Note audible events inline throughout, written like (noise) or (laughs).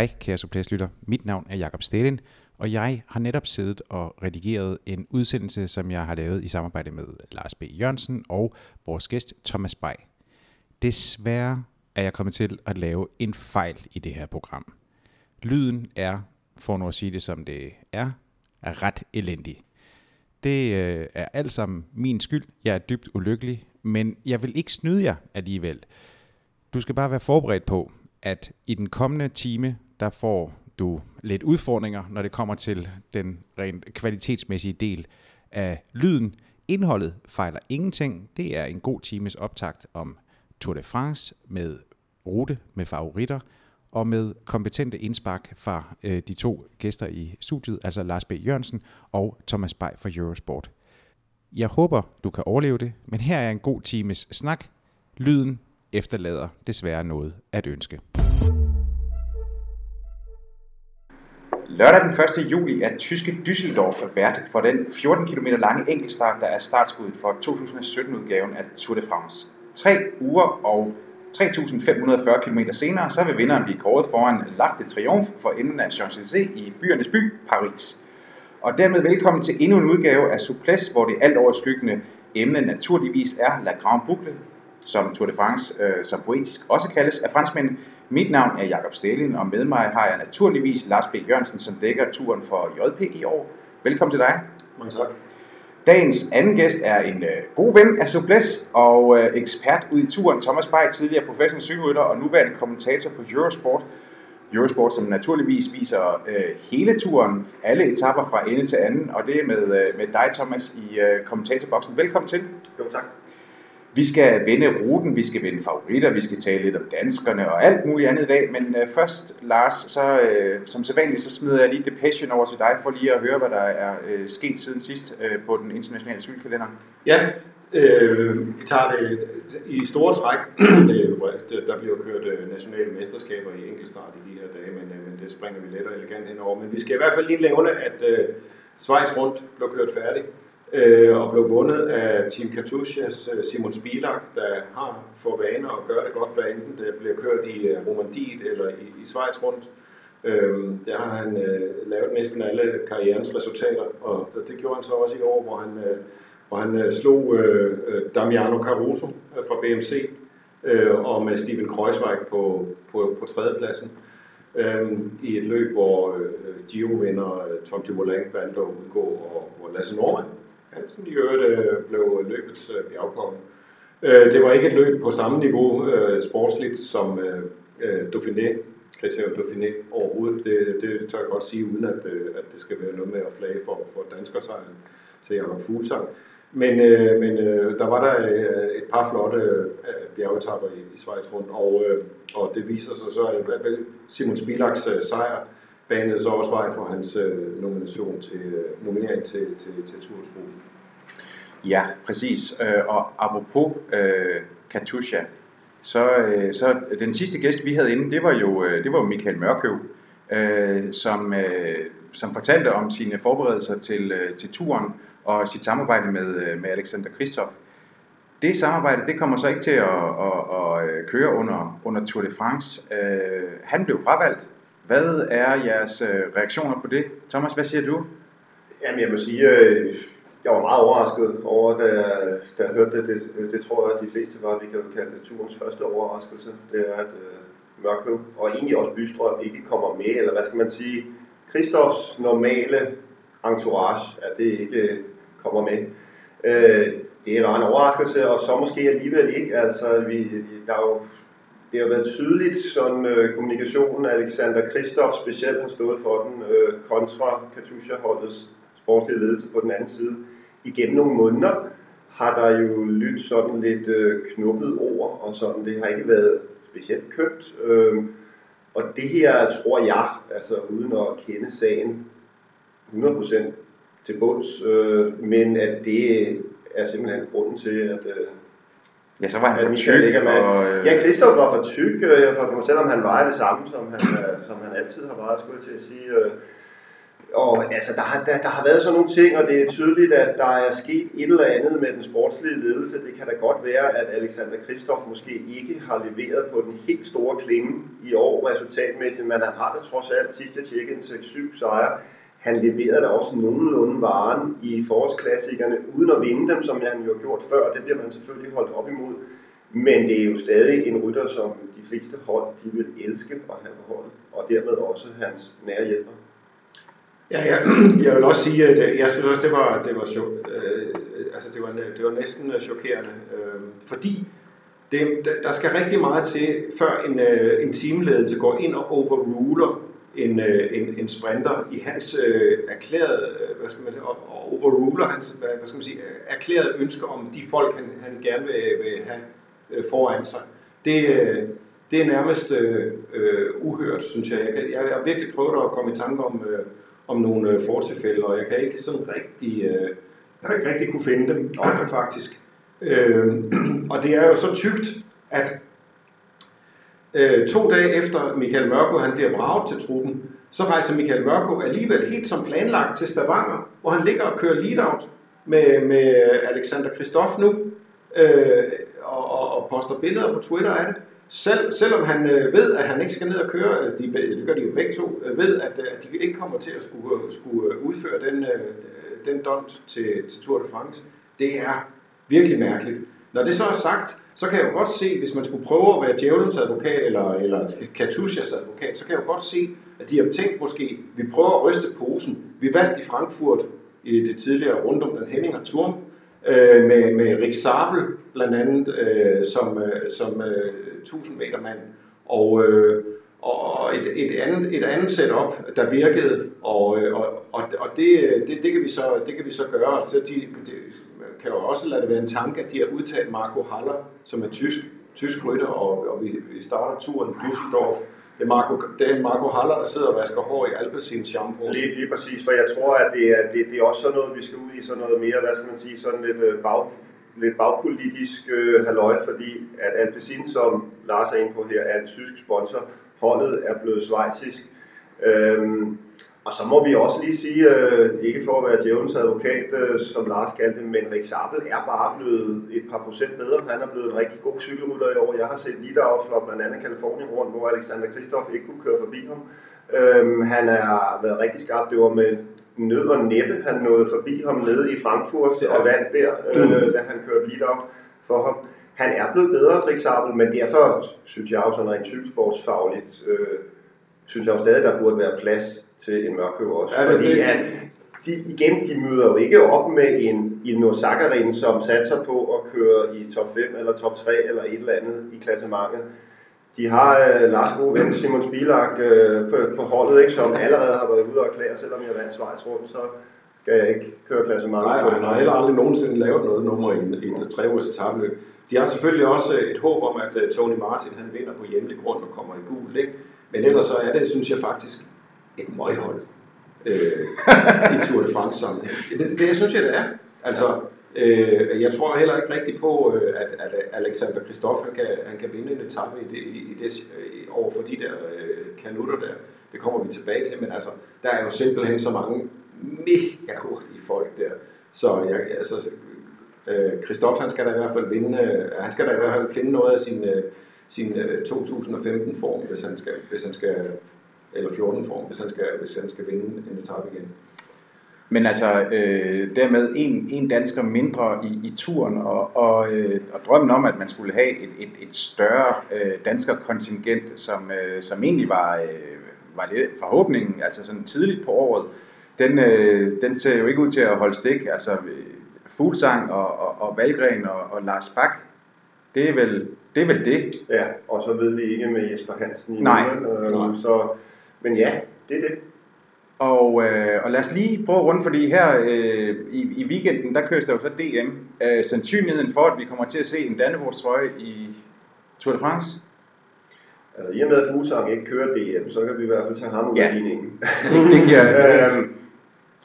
Hej kære suppleringslytter, mit navn er Jakob Stelin, og jeg har netop siddet og redigeret en udsendelse, som jeg har lavet i samarbejde med Lars B. Jørgensen og vores gæst Thomas Bay. Desværre er jeg kommet til at lave en fejl i det her program. Lyden er, for nu at sige det som det er, er ret elendig. Det øh, er alt sammen min skyld. Jeg er dybt ulykkelig, men jeg vil ikke snyde jer alligevel. Du skal bare være forberedt på, at i den kommende time, der får du lidt udfordringer, når det kommer til den rent kvalitetsmæssige del af lyden. Indholdet fejler ingenting. Det er en god times optakt om Tour de France med rute, med favoritter og med kompetente indspark fra øh, de to gæster i studiet, altså Lars B. Jørgensen og Thomas Bay fra Eurosport. Jeg håber, du kan overleve det, men her er en god times snak. Lyden efterlader desværre noget at ønske. Lørdag den 1. juli er tyske Düsseldorf vært for den 14 km lange enkeltstart, der er startskuddet for 2017-udgaven af Tour de France. Tre uger og 3.540 km senere, så vil vinderen blive kåret foran Lac de Triomphe for enden af Champs-Élysées i byernes by, Paris. Og dermed velkommen til endnu en udgave af Souplesse, hvor det alt overskyggende emne naturligvis er La Grande Boucle, som Tour de France øh, så poetisk også kaldes af franskmændene, mit navn er Jakob Stelin, og med mig har jeg naturligvis Lars B. Jørgensen, som dækker turen for JP i år. Velkommen til dig. Mange tak. Dagens anden gæst er en øh, god ven af Souplesse og øh, ekspert ud i turen, Thomas Bay, tidligere professionel cykelrytter og nuværende kommentator på Eurosport. Eurosport, som naturligvis viser øh, hele turen, alle etapper fra ende til anden, og det er med, øh, med dig, Thomas, i øh, kommentatorboksen. Velkommen til. Jo, tak. Vi skal vende ruten, vi skal vende favoritter, vi skal tale lidt om danskerne og alt muligt andet i dag. Men øh, først, Lars, så øh, som sædvanligt, så smider jeg lige Depression over til dig for lige at høre, hvad der er øh, sket siden sidst øh, på den internationale cykelkalender. Ja, øh, vi tager det i store træk. (clears throat) det, det- øh, der bliver kørt øh, nationale mesterskaber i enkeltstart i de her dage, men, øh, men det springer vi let og elegant henover. Men vi skal i hvert fald lige nævne, at øh, Schweiz rundt blev kørt færdig øh, og blev vundet af Team Katusias øh, Simon Spilak, der har for vane at gøre det godt, hvad enten det bliver kørt i øh, Romandiet eller i, i Schweiz rundt. Øh, der har han øh, lavet næsten alle karrierens resultater, og det gjorde han så også i år, hvor han, øh, hvor han øh, slog øh, øh Damiano Caruso øh, fra BMC, øh, og med Steven Kreuzweig på, på, på tredjepladsen. Øhm, I et løb, hvor øh, Gio vinder øh, Tom Dumoulin valgte at udgå, og hvor Lasse Norman Hansen i øvrigt øh, blev løbets øh, bjergkonge. Øh, det var ikke et løb på samme niveau øh, sportsligt som øh, øh, Dauphiné, Christian Dauphiné overhovedet. Det, det tør jeg godt sige, uden at, øh, at det skal være noget med at flage for, for danskersejren til Jakob Fuglsang. Men, øh, men øh, der var der øh, et par flotte øh, bjergetapper i, i Schweiz rundt, og, øh, og det viser sig så, at Simon Spilaks øh, sejr banede så også vej for hans øh, nomination til, øh, nominering til, til, til Tourskolen. Ja, præcis. Øh, og apropos øh, Katusha, så, øh, så den sidste gæst, vi havde inde, det var jo, øh, det var jo Michael Mørkøv, øh, som, øh, som fortalte om sine forberedelser til, øh, til turen og sit samarbejde med, øh, med Alexander Kristoff. Det samarbejde, det kommer så ikke til at, at, at, at køre under, under Tour de France. Øh, han blev fravalgt. Hvad er jeres øh, reaktioner på det? Thomas, hvad siger du? Jamen, jeg må sige, øh, jeg var meget overrasket over, da, da jeg hørte det. det. Det tror jeg, at de fleste var, vi kan kalde det turens første overraskelse. Det er, at øh, Mørkøv og egentlig også Bystrøm ikke kommer med, eller hvad skal man sige, Kristofs normale entourage, at det ikke øh, kommer med. Øh, det var en overraskelse, og så måske alligevel ikke. Altså, vi, vi- der er jo, det har været tydeligt, sådan øh, kommunikationen af Alexander Kristoff specielt har stået for den, øh, kontra Katusha-holdets sportslige ledelse på den anden side. Igennem nogle måneder har der jo lyttet sådan lidt øh, knuppet ord, og sådan, det har ikke været specielt kønt. Øh, og det her tror jeg, altså uden at kende sagen 100% til bunds, øh, men at det er simpelthen grunden til, at, øh, Ja, så var han for ikke tyk, er med. og, øh, Ja, Christoph var for tyk, øh, for, selvom han vejer det samme, som han, øh, som han altid har vejet, skulle jeg til at sige. Øh, og altså, der har, der, der har været sådan nogle ting, og det er tydeligt, at der er sket et eller andet med den sportslige ledelse. Det kan da godt være, at Alexander Kristoff måske ikke har leveret på den helt store klinge i år resultatmæssigt, men han har da trods alt sidst jeg tjekkede en 6-7 sejre. Han leverede da også nogenlunde varen i forårsklassikerne, uden at vinde dem, som han jo har gjort før. Det bliver man selvfølgelig holdt op imod. Men det er jo stadig en rytter, som de fleste hold de vil elske at have på holdet, og dermed også hans nære hjælper. Ja, ja, (clears throat) jeg vil også sige, at øh, jeg synes også, det var, det var, chok, øh, altså det var, det var næsten øh, chokerende, øh, fordi det, der skal rigtig meget til, før en, øh, en teamledelse går ind og overruler en, øh, en, en sprinter i hans øh, erklærede, øh, hvad skal man sige, og, og overruler hans, hvad, hvad skal man sige, øh, erklærede ønske om de folk, han, han gerne vil, vil have øh, foran sig. Det, øh, det er nærmest øh, øh, uhørt, synes jeg. Jeg, kan, jeg har virkelig prøvet at komme i tanke om, øh, om nogle øh, fortilfælde, og jeg kan ikke sådan rigtig, øh, jeg har ikke rigtig kunne finde dem, det faktisk. Øh, (clears throat) og det er jo så tykt, at øh, to dage efter Michael Mørko han bliver braget til truppen, så rejser Michael Mørko alligevel helt som planlagt til Stavanger, hvor han ligger og kører lead-out med, med Alexander Kristoff nu, øh, og, og, og poster billeder på Twitter af det. Selv, selvom han øh, ved, at han ikke skal ned og køre, øh, de, det gør de jo begge to, øh, ved, at, øh, at de ikke kommer til at skulle, øh, skulle øh, udføre den, øh, den dont til, til Tour de France. Det er virkelig mærkeligt. Når det så er sagt, så kan jeg jo godt se, hvis man skulle prøve at være djævelens advokat eller, eller Katusjas advokat, så kan jeg jo godt se, at de har tænkt måske, vi prøver at ryste posen. Vi vandt i Frankfurt i det tidligere rundt om den Henninger Turm, øh, med, med Rik Sabel blandt andet øh, som, øh, som øh, 1000 meter mand. Og, øh, og et, et, andet, et andet setup, der virkede, og, øh, og, og, og det, det, det, kan vi så, det kan vi så gøre. Så de, de, kan jo også lade det være en tanke, at de har udtalt Marco Haller, som er tysk, tysk rytter, og, og vi, vi starter turen i Düsseldorf det er Marco, det er Marco Haller, der sidder og vasker hår i Alpecin shampoo. Lige, lige præcis, for jeg tror, at det er, det, det er også sådan noget, vi skal ud i, sådan noget mere, hvad skal man sige, sådan lidt, øh, bag, lidt bagpolitisk øh, halløj, fordi at Alpecin, som Lars er inde på her, er en tysk sponsor. Holdet er blevet svejtisk. Øhm, og så må vi også lige sige, øh, ikke for at være djævelens advokat, øh, som Lars kaldte men Rik Sabel er bare blevet et par procent bedre. Han er blevet en rigtig god cykelrytter i år. Jeg har set Lidau fra blandt andet Kalifornien rundt, hvor Alexander Kristoff ikke kunne køre forbi ham. Øh, han har været rigtig skarp. Det var med nød og næppe, han nåede forbi ham nede i Frankfurt og vandt der, øh, mm. da han kørte Lidau for ham. Han er blevet bedre, Rik Sabel, men derfor synes jeg også, sådan rent cykelsportsfagligt, øh, synes jeg også stadig, der burde være plads til en mørkøv også. Ja, fordi det, at de, igen, de møder jo ikke op med en Ilno Zakarin, som satser på at køre i top 5 eller top 3 eller et eller andet i klassementet. De har uh, Lars gode ven Simon Spilak uh, på, på holdet, ikke, som allerede har været ude og erklære, selvom jeg vandt Schweiz rundt, så skal jeg ikke køre klassementet. Nej, nej, han har heller aldrig nogensinde lavet noget nummer i, i et tre ugers etabløb. De har selvfølgelig også et håb om, at uh, Tony Martin han vinder på hjemlig grund og kommer i gul. Ikke? Men ellers så er det, synes jeg faktisk, et møghold øh, i (laughs) Tour de France sammenhæng. Det, det synes jeg, det er. Altså, øh, jeg tror heller ikke rigtigt på, øh, at, at Alexander Kristoff han kan, han kan vinde en etape i det, i det, i, over for de der øh, kanutter der. Det kommer vi tilbage til, men altså, der er jo simpelthen så mange mega hurtige folk der. Så jeg, altså, øh, Christoph, han skal da i hvert fald vinde, øh, han skal da i hvert fald finde noget af sin, øh, sin øh, 2015 form, hvis han skal, hvis han skal eller 14 form, hvis han skal, hvis han skal vinde en etape igen. Men altså, øh, dermed en, en dansker mindre i, i turen, og, og, øh, og drømmen om, at man skulle have et, et, et større øh, dansker kontingent, som, øh, som egentlig var, øh, var lidt forhåbningen, altså sådan tidligt på året, den, øh, den ser jo ikke ud til at holde stik. Altså, øh, Fuglsang og, og, og Valgren og, og Lars Bak, det er vel det. Er vel det. Ja, og så ved vi ikke med Jesper Hansen i Nej. øh, så men ja, det er det. Og, øh, og lad os lige prøve rundt, fordi her øh, i, i weekenden, der køres der jo så DM. Øh, sandsynligheden for, at vi kommer til at se en Dannevors trøje i Tour de France? Altså i og med, at Fuglsang ikke kører DM, så kan vi i hvert fald tage ham ud ja. af ligningen. det, det giver... (laughs) øhm,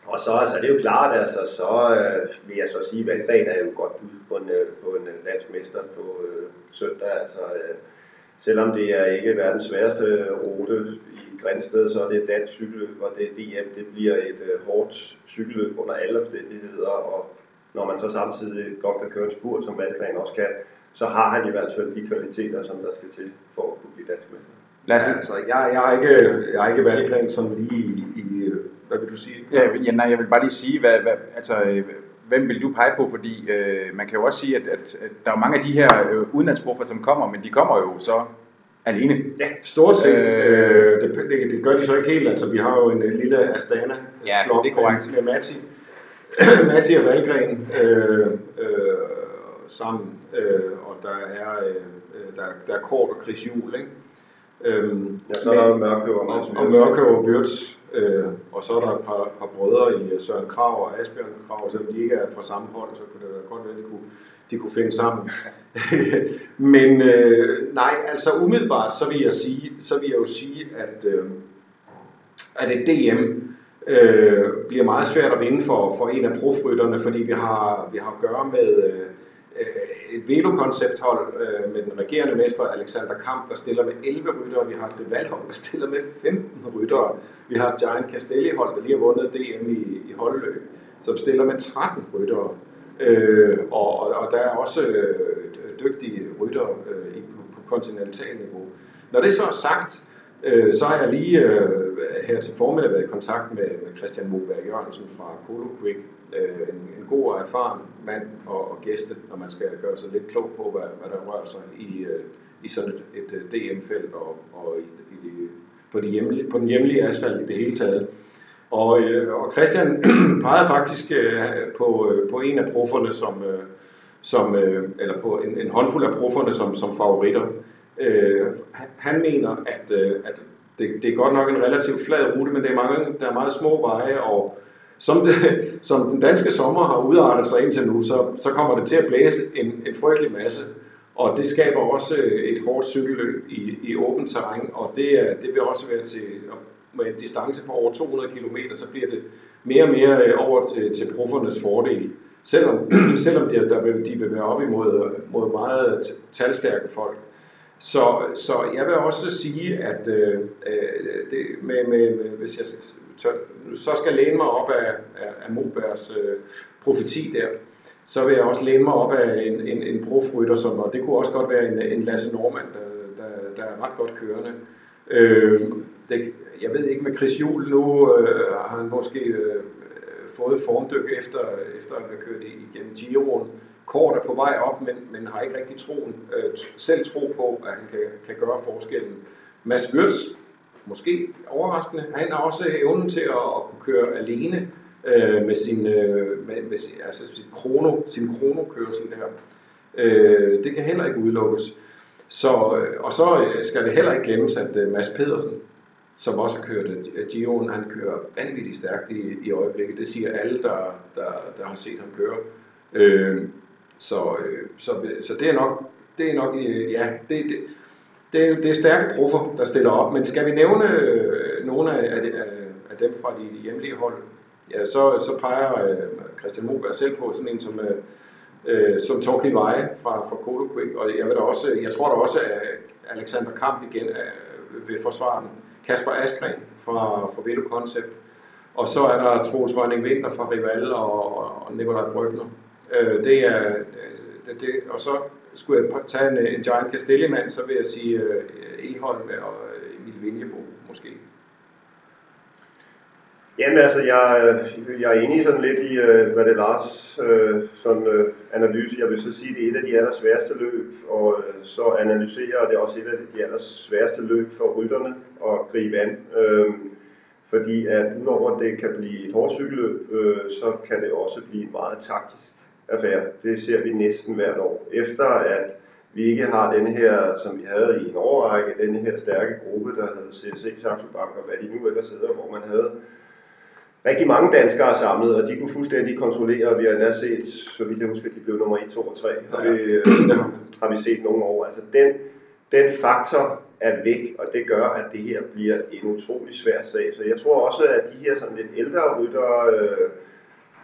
og så altså, det er jo klart, altså, så øh, vil jeg så sige, at Valgren er jo godt bud på en, øh, på en øh, dansk mester på øh, søndag. Altså, øh, selvom det er ikke verdens sværeste rute Grænsted, så er det et dansk cykelløb, og det DM, det bliver et uh, hårdt cykelløb under alle omstændigheder, og når man så samtidig godt kan køre en spurt, som Valgren også kan, så har han i hvert fald de kvaliteter, som der skal til for at kunne blive dansk mester. Lad os, altså, jeg, jeg, har ikke, jeg har ikke Valgren som lige i, i, hvad vil du sige? Ja, ja, nej, jeg vil bare lige sige, hvad, hvad, altså, hvem vil du pege på? Fordi øh, man kan jo også sige, at, at, at der er mange af de her øh, udenlandsproffer, som kommer, men de kommer jo så alene. Ja, stort set. Øh, det, det, det gør de så ikke helt. Altså, vi har jo en, en lille Astana ja, det er korrekt. med Matti, (clears throat) Matti og Valgren øh, øh, sammen, øh, og der er, øh, der, der er Kort og Chris Juhl, ikke? Øhm, ja, så er der Mørkøv og og, og Mørkøv og Wirtz, øh, og så er der et par, par brødre i Søren Krav og Asbjørn Krav, selvom de ikke er fra samme hold, så kunne det være godt være, at de kunne, de kunne finde sammen. (laughs) Men øh, nej, altså umiddelbart, så vil jeg sige, så vil jeg jo sige, at, øh, at et DM øh, bliver meget svært at vinde for, for en af profrytterne, fordi vi har, vi har at gøre med øh, et velokoncepthold øh, med den regerende mester Alexander Kamp, der stiller med 11 ryttere. Vi har et rivalhold, der stiller med 15 ryttere. Vi har et Giant Castelli-hold, der lige har vundet DM i, i holdløb, som stiller med 13 ryttere. Øh, og, og, og der er også øh, dygtige rytter øh, på, på kontinentalniveau. Når det så er sagt, øh, så har jeg lige øh, her til formiddag været i kontakt med, med Christian Moberg Jørgensen fra Colo Quick, øh, en, en god og erfaren mand og, og gæste, når man skal gøre sig lidt klog på, hvad, hvad der rører sig i, øh, i sådan et, et, øh, DM-felt og, og i, i det, på, de hjemlige, på den hjemlige asfalt i det hele taget. Og, øh, og Christian (clears throat) pegede faktisk øh, på, øh, på en af profferne, som, øh, som øh, eller på en, en håndfuld af profferne som, som favoritter. Øh, han, mener, at, øh, at det, det er godt nok en relativt flad rute, men det er mange, der er meget små veje, og som, det, (laughs) som den danske sommer har udartet sig indtil nu, så, så kommer det til at blæse en, en frygtelig masse. Og det skaber også øh, et hårdt cykelløb i, i åbent terræn, og det, det vil også være til, med en distance på over 200 km, så bliver det mere og mere øh, over til, til proffernes fordel. Selvom, (clears throat) selvom de, der vil, de vil være op imod øh, mod meget talstærke folk. Så, så jeg vil også sige, at øh, øh det, med, med, med, hvis jeg tør, så skal læne mig op af, af, af Mobergs øh, profeti der, så vil jeg også læne mig op af en, en, en profrytter, som, og det kunne også godt være en, en Lasse Normand, der, der, der er ret godt kørende. Øh, det, jeg ved ikke med Chris Juhl nu, øh, har han måske øh, øh fået formdyk efter, efter at have kørt igennem Giroen. Kort er på vej op, men, men har ikke rigtig troen, øh, selv tro på, at han kan, kan gøre forskellen. Mads Wirtz, måske overraskende, han har også evnen til at, at kunne køre alene øh, med sin, øh, med, med, altså sin, krono, sin kronokørsel der. Øh, det kan heller ikke udelukkes. Så, øh, og så øh, skal det heller ikke glemmes, at Mads Pedersen, som også har kørt at Gion han kører vanvittigt stærkt i, i øjeblikket. Det siger alle, der, der, der har set ham køre. Øh, så, øh, så, så det er nok, det er nok ja, det, det, det, det er stærke proffer, der stiller op. Men skal vi nævne øh, nogle af, af, af dem fra de hjemlige hold, ja, så, så peger øh, Christian Moberg selv på sådan en som, øh, øh som Torkild Veje fra, fra Kodo Quick. Og jeg, vil da også, jeg tror da også, at Alexander Kamp igen øh, vil forsvare den. Kasper Askren fra, fra Velo Concept. Og så er der Troels Rønning Vinter fra Rival og, og, og Nikolaj Brygner. Øh, det er, øh, det, det, og så skulle jeg tage en, en Giant Castellemand, så vil jeg sige øh, Eholm og øh, Emil Vinjebo måske. Jamen altså, jeg, øh, jeg er enig sådan lidt i, øh, hvad det er Lars uh, sådan, analyse. Jeg vil så sige, at det er et af de allersværeste løb, og så analyserer det også et af de allersværeste løb for rytterne at gribe an. Uh, fordi at udover det kan blive et hårdt cykelløb, så kan det også blive meget taktisk affære. Det ser vi næsten hvert år. Efter at vi ikke har den her, som vi havde i en overrække, den her stærke gruppe, der havde CSC, Saxo Bank og hvad de nu ellers hedder, hvor man havde rigtig mange danskere samlet, og de kunne fuldstændig kontrollere, og vi har endda set, så vidt jeg husker, de blev nummer 1, 2 og 3, har vi, øh, har vi set nogle år. Altså den, den faktor er væk, og det gør, at det her bliver en utrolig svær sag. Så jeg tror også, at de her sådan lidt ældre ryttere, øh,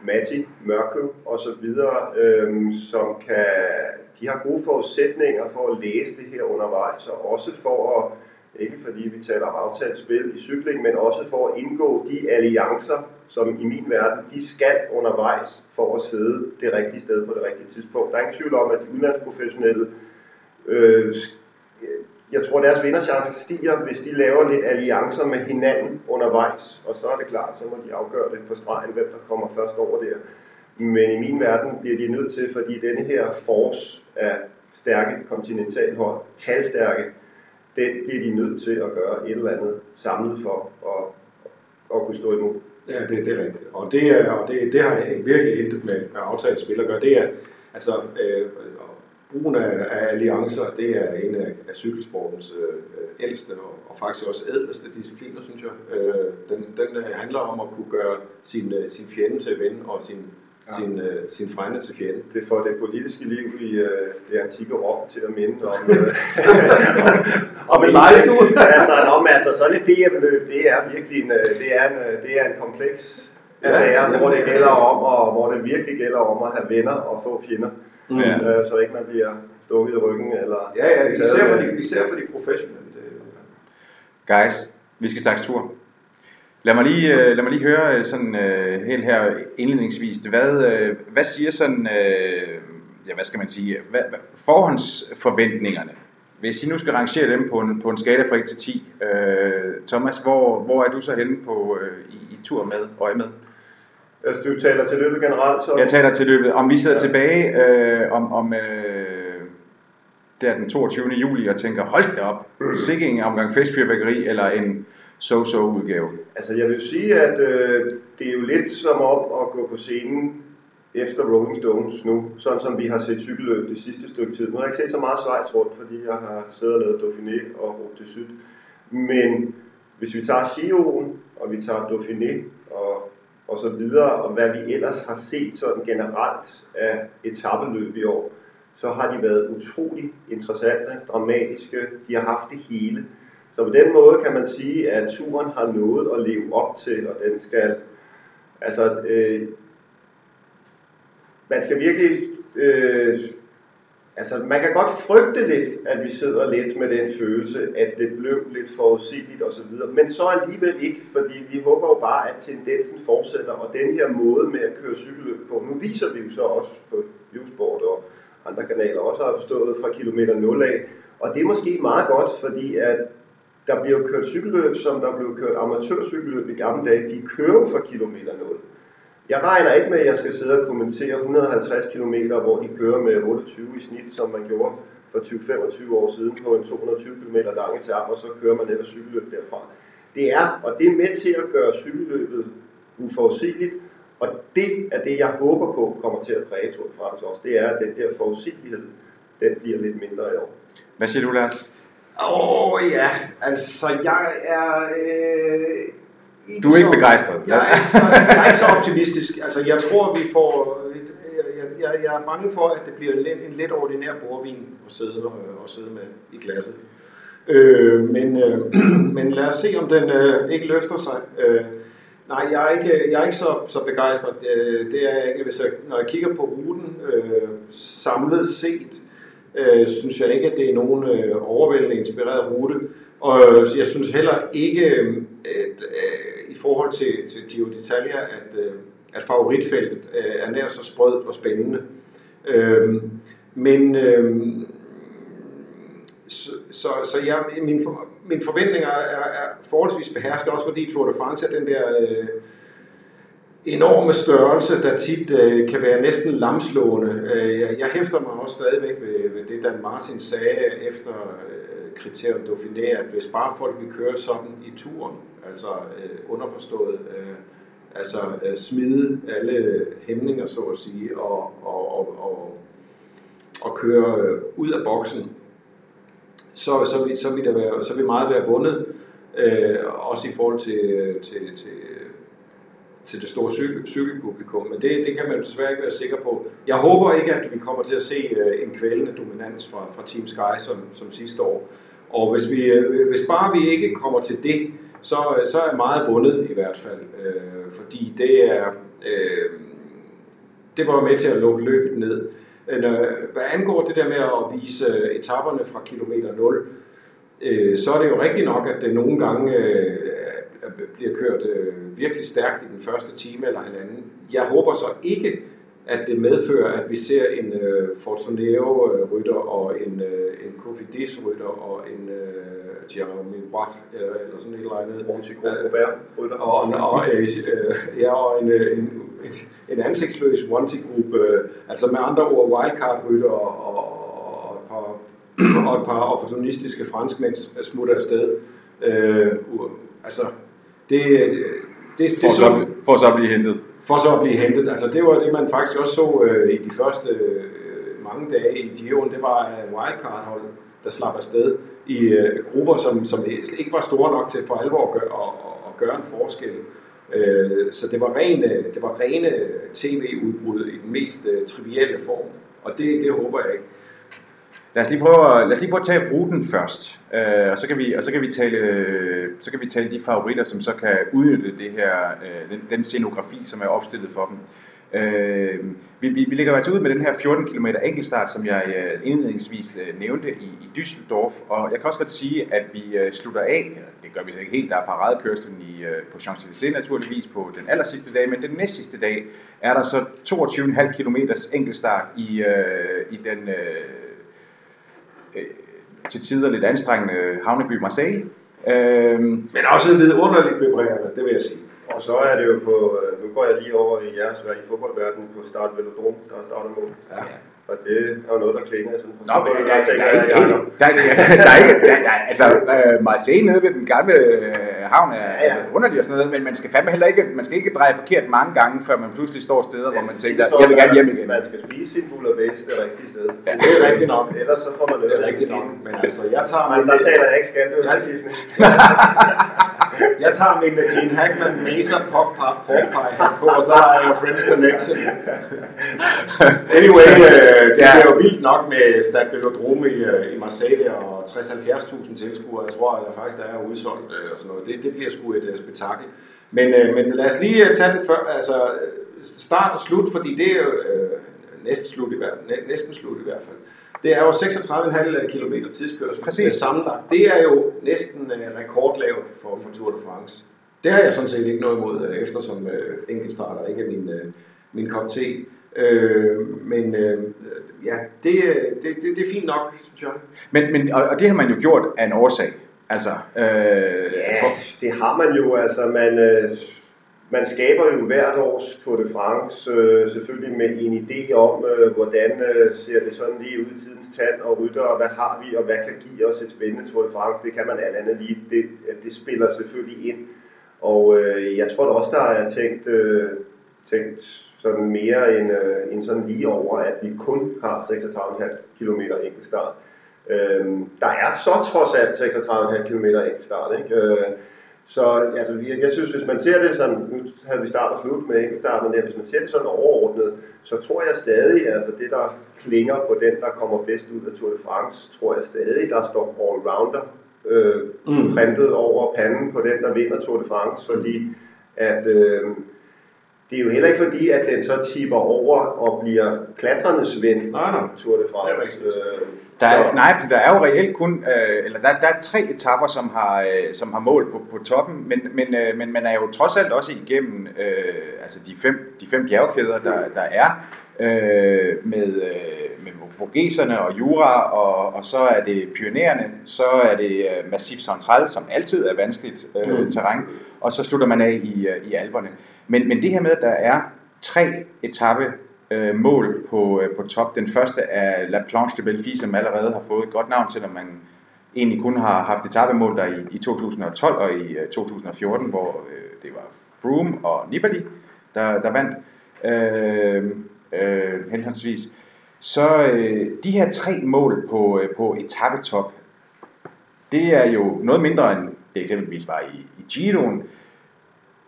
Matti, Mørkøv og så videre, øhm, som kan, de har gode forudsætninger for at læse det her undervejs, og også for at ikke fordi vi taler om aftalt spil i cykling, men også for at indgå de alliancer, som i min verden, de skal undervejs for at sidde det rigtige sted på det rigtige tidspunkt. Der er ingen tvivl om, at de udenlandsprofessionelle, øh, jeg tror deres vinderchancer stiger, hvis de laver lidt alliancer med hinanden undervejs. Og så er det klart, så må de afgøre det på stregen, hvem der kommer først over der. Men i min verden bliver de nødt til, fordi denne her force af stærke kontinentalhold, talstærke, den bliver de nødt til at gøre et eller andet samlet for at, at kunne stå imod. Ja, det, det er rigtigt. Og det, er, og det, det har virkelig intet med, med aftalt spil at gøre. Det er, altså, øh, brugen af, af alliancer, det er en af, af cykelsportens øh, ældste og, og faktisk også ædleste discipliner, synes jeg. Øh, den, den handler om at kunne gøre sin, øh, sin fjende til ven og sin, ja. sin, øh, sin frænde til fjende. Det får det politiske liv i øh, det antikke Rom til at minde om, (laughs) øh, om en lejestue. (laughs) altså, om, altså, sådan et DM-løb, det er virkelig en, øh, det er en, øh, det er en kompleks ja, affære, hvor det gælder om, og hvor det virkelig gælder om at have venner og få fjender. Mm. Øh, så ikke man bliver stukket i ryggen. Eller ja, ja, især for, de, især for de professionelle. Guys, vi skal snakke tur. Lad mig lige, øh, lad mig lige høre øh, sådan uh, helt her indledningsvis, hvad, hvad siger sådan, ja hvad skal man sige, hvad, forhåndsforventningerne, hvis I nu skal rangere dem på en, på en skala fra 1 til 10, uh, Thomas, hvor, hvor er du så henne på, uh, i, i tur med, øje med? Altså du taler til løbet generelt? Så... Jeg taler til løbet. Om vi sidder ja. tilbage øh, om, om øh, der den 22. juli og tænker, hold da op, mm. sikke en omgang festfyrværkeri eller en so-so udgave. Altså jeg vil sige, at øh, det er jo lidt som op at gå på scenen efter Rolling Stones nu, sådan som vi har set cykelløb det sidste stykke tid. Nu har jeg ikke set så meget Schweiz rundt, fordi jeg har siddet og lavet Dauphiné og Route til Syd. Men hvis vi tager Giroen, og vi tager Dauphiné og og så videre, og hvad vi ellers har set sådan generelt af etabeløb i år, så har de været utrolig interessante, dramatiske, de har haft det hele. Så på den måde kan man sige, at turen har noget at leve op til, og den skal, altså, øh, man skal virkelig øh, Altså, man kan godt frygte lidt, at vi sidder lidt med den følelse, at det blev lidt forudsigeligt osv., men så alligevel ikke, fordi vi håber jo bare, at tendensen fortsætter, og den her måde med at køre cykelløb på, nu viser vi jo så også på Youthsport og andre kanaler også har forstået fra kilometer 0 af, og det er måske meget godt, fordi at der bliver kørt cykelløb, som der blev kørt amatørcykelløb i gamle dage, de kører for kilometer 0. Jeg regner ikke med, at jeg skal sidde og kommentere 150 km, hvor de kører med 28 i snit, som man gjorde for 20-25 år siden på en 220 km lang etape, og så kører man ellers cykelløb derfra. Det er, og det er med til at gøre cykelløbet uforudsigeligt, og det er det, jeg håber på kommer til at præge Tour de France også. Det er, at den der forudsigelighed, den bliver lidt mindre i år. Hvad siger du, Lars? Åh oh, ja, altså jeg er... Øh ikke du er ikke så, begejstret? Jeg er, så, jeg er ikke så optimistisk. Altså, jeg tror, vi får... Jeg, jeg, jeg er bange for, at det bliver en, en lidt ordinær bordvin at sidde, og, og sidde med i glasset. Øh, men, øh, (clears throat) men lad os se, om den øh, ikke løfter sig. Øh, nej, jeg er ikke, jeg er ikke så, så begejstret. Øh, det er jeg ikke. Hvis jeg, når jeg kigger på ruten øh, samlet set, øh, synes jeg ikke, at det er nogen øh, overvældende inspireret rute. Og øh, jeg synes heller ikke, øh, at, øh, i forhold til, til Giro d'Italia, at, øh, at favoritfeltet øh, er nær så sprødt og spændende. Øh, men så, så, så jeg, min, min mine forventninger er, er forholdsvis behersket, også fordi Tour de France er den der øh, enorme størrelse, der tit øh, kan være næsten lamslående. Øh, jeg, jeg hæfter mig også stadigvæk ved, ved det, Dan Martin sagde efter øh, kriterium Dauphiné, at hvis bare folk vil køre sådan i turen, altså øh, underforstået, øh, altså øh, smide alle hæmninger, så at sige, og, og, og, og, og køre øh, ud af boksen, så, så, vil, så, vil der være, så vil meget være vundet, øh, også i forhold til, øh, til, til til det store cykel, cykelpublikum, men det, det kan man desværre ikke være sikker på. Jeg håber ikke, at vi kommer til at se øh, en kvælende dominans fra, fra Team Sky som, som sidste år. Og hvis, vi, øh, hvis bare vi ikke kommer til det, så, øh, så er meget bundet i hvert fald, øh, fordi det er øh, det var med til at lukke løbet ned. Øh, men, hvad angår det der med at vise øh, etaperne fra kilometer 0, øh, så er det jo rigtigt nok, at det nogle gange øh, bliver kørt øh, virkelig stærkt i den første time eller halvanden. Jeg håber så ikke, at det medfører, at vi ser en øh, Fortuneo-rytter og en, øh, en Cofidis-rytter og en øh, Jeremy Bach øh, eller sådan et eller andet. Monty Gobert-rytter. Og, og, øh, øh, ja, og en, øh, en, en ansigtsløs Monty Group, øh, altså med andre ord wildcard-rytter og, og, og, et par, og et par opportunistiske franskmænd smutter afsted. Øh, altså, det, det, det, For, så, for så at blive hentet. for så at blive hentet. Altså det var det, man faktisk også så øh, i de første øh, mange dage i Giroen. Det var øh, wildcard-hold, der slap afsted i øh, grupper, som, som ikke var store nok til for alvor at gøre, at, at gøre en forskel. Øh, så det var rene, det var rene tv-udbrud i den mest øh, trivielle form. Og det, det håber jeg ikke. Lad os lige prøve, at- lad os lige prøve at tage ruten først, øh, og så kan vi og så kan vi tale så kan vi tale de favoritter, som så kan udnytte det her øh, den, den scenografi, som er opstillet for dem. Øh, vi, vi, vi lægger altså ud med den her 14 km enkeltstart, som jeg øh, indledningsvis øh, nævnte i, i Düsseldorf, og jeg kan også godt sige, at vi øh, slutter af, det gør vi så ikke helt, der er paradekørslen i, øh, på Champs-Élysées naturligvis på den aller sidste dag, men den næst sidste dag er der så 22,5 km enkeltstart i, øh, i den øh, øh, til tider lidt anstrengende havneby Marseille. Øhm, Men også vidunderligt vibrerende, det vil jeg sige. Og så er det jo på, øh, nu går jeg lige over i jeres i fodboldverdenen på Start Velodrom, der er startet mål. Ja. Og det er jo noget, der klinger sådan. Nå, men der, der, der, er ikke, Jacob. der, er- der, er ikke, der, der, altså, øh, Marseille nede ved den gamle øh, havn er, Ja, ja. er underlig og sådan noget, men man skal fandme heller ikke, man skal ikke dreje forkert mange gange, før man pludselig står steder, hvor man tænker, Så jeg vil gerne er- hjem igen. Man skal spise sin bouillabaisse det rigtige sted. Ja, Det er rigtigt nok. Ellers så får man Det er rigtigt nok. Men altså, jeg tager Men min, der taler jeg ikke skatteudskiftning. (laughs) jeg tager min Gene Hackman Mesa Pop Pop Pie hat på, og så har jeg Friends Connection. Anyway, øh, det Ja. er jo vildt nok med Stade Velodrome i, øh, i Marseille og 60-70.000 tilskuere. Jeg tror, at der faktisk der er udsolgt øh, og sådan noget. Det, det bliver sgu et uh, spektakel. Men, øh, men lad os lige tage den før, altså start og slut, fordi det er jo øh, næsten slut i hvert næ, næsten slut i hvert fald. Det er jo 36,5 km tidskørsel Præcis. sammenlagt. Det er jo næsten øh, rekordlavt for, for Tour de France. Det har jeg sådan set ikke noget imod, eftersom øh, enkeltstarter ikke er min, øh, min kop te. Øh, men øh, ja, det, øh, det, det, det er fint nok, synes jeg. Men, men og, og det har man jo gjort af en årsag. Altså, øh, Ja, for, det har man jo. Altså, man, øh, man skaber jo hvert års Tour de France øh, selvfølgelig med en idé om, øh, hvordan øh, ser det sådan lige ud i tidens tand og rytter, og hvad har vi, og hvad kan give os et spændende Tour de France. Det kan man alt andet lige. Det, det spiller selvfølgelig ind. Og øh, jeg tror da også, der er tænkt, øh, tænkt sådan mere end, øh, end sådan lige over, at vi kun har 36,5 km enkeltstart. Øhm, der er så trods alt 36,5 km enkeltstart, ikke? Øh, så altså, jeg, jeg synes, hvis man ser det sådan, nu havde vi start og slut med enkeltstart, men hvis man ser det sådan overordnet, så tror jeg stadig, altså det der klinger på den, der kommer bedst ud af Tour de France, tror jeg stadig, der står all-rounder øh, Mm. printet over panden på den, der vinder Tour de France, fordi at øh, det er jo heller ikke fordi, at den så tipper over og bliver klatrenes ven Nej, nej. Tour de Det France. Øh, Der er, nej, for der er jo reelt kun, øh, eller der, der er tre etapper, som har, øh, som har mål på, på toppen, men, men, øh, men man er jo trods alt også igennem øh, altså de fem, de fem bjergkæder, der, der er, øh, med, øh, med Vogeserne og Jura, og, og så er det Pyrenæerne, så er det øh, Massif Central, som altid er vanskeligt øh, Mm. terræn, og så slutter man af i, øh, i Alperne. Men, men det her med, at der er tre etape øh, mål på, øh, på top. Den første er La Planche de Belfi, som allerede har fået et godt navn, selvom man egentlig kun har haft etapemål der i, i 2012 og i øh, 2014, hvor øh, det var Froome og Nibali, der, der vandt øh, øh, henholdsvis. Så øh, de her tre mål på, øh, på etappetop, det er jo noget mindre end det eksempelvis var i, i Giroen.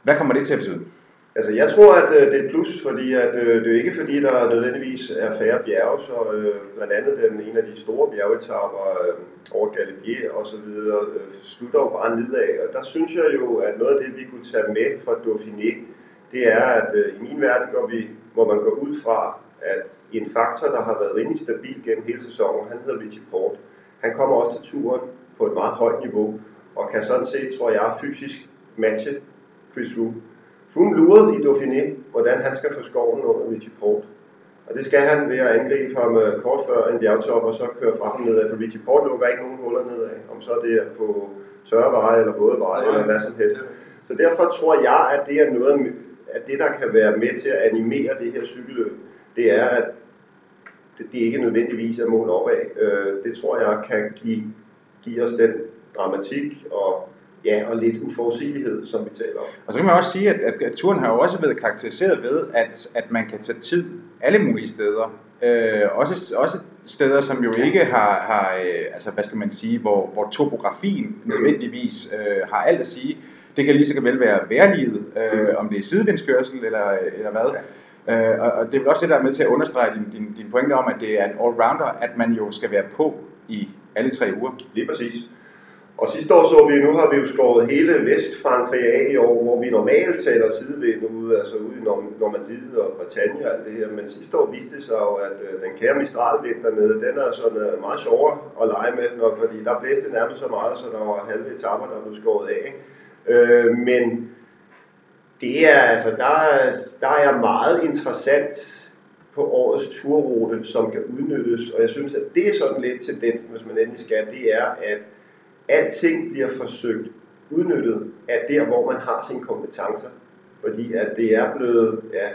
Hvad kommer det til at betyde? Altså, jeg tror, at øh, det er et plus, fordi at, øh, det er ikke fordi, der nødvendigvis er færre bjerge, så øh, blandt andet den en af de store bjergetapper øh, over Galibier og så videre, øh, slutter jo bare nedad, og der synes jeg jo, at noget af det, vi kunne tage med fra Dauphiné, det er, at øh, i min verden går vi, hvor man går ud fra, at en faktor, der har været rimelig stabil gennem hele sæsonen, han hedder Richie Port. Han kommer også til turen på et meget højt niveau, og kan sådan set, tror jeg, fysisk matche Chris Froome. Froome lurede i Dauphiné, hvordan han skal få skoven under Richie Port. Og det skal han ved at angribe ham øh, kort før en bjergtop, og så køre fra ham nedad, for Richie Port lukker ikke nogen huller nedad, om så det er på tørre veje eller våde veje eller hvad som helst. Så derfor tror jeg, at det er noget af det, der kan være med til at animere det her cykelløb, det er, at det, det ikke nødvendigvis er mål opad. Øh, det tror jeg kan give, give os den dramatik og ja, og lidt uforudsigelighed, som vi taler om. Og så kan man også sige, at, at, turen har jo også været karakteriseret ved, at, at man kan tage tid alle mulige steder. Øh, også, også steder, som jo ikke har, har øh, altså hvad skal man sige, hvor, hvor topografien nødvendigvis øh, har alt at sige. Det kan lige så vel være værlivet, øh, om det er sidevindskørsel eller, eller hvad. Øh, og, og det er vel også det, der er med til at understrege din, din, din pointe om, at det er en all-rounder, at man jo skal være på i alle tre uger. Lige præcis. Og sidste år så vi, nu har vi jo skåret hele Vestfrankrig af i år, hvor vi normalt taler sidevind ude, altså ude i Normandiet og Bretagne og alt det her. Men sidste år viste det sig jo, at øh, den kære Mistralvind dernede, den er sådan øh, meget sjovere at lege med, når, fordi der blæste nærmest så meget, så der var halve etapper, der blev skåret af. Øh, men det er, altså, der, der er meget interessant på årets turrute, som kan udnyttes, og jeg synes, at det er sådan lidt tendensen, hvis man endelig skal, det er, at alting bliver forsøgt udnyttet af der, hvor man har sine kompetencer. Fordi at det er blevet ja,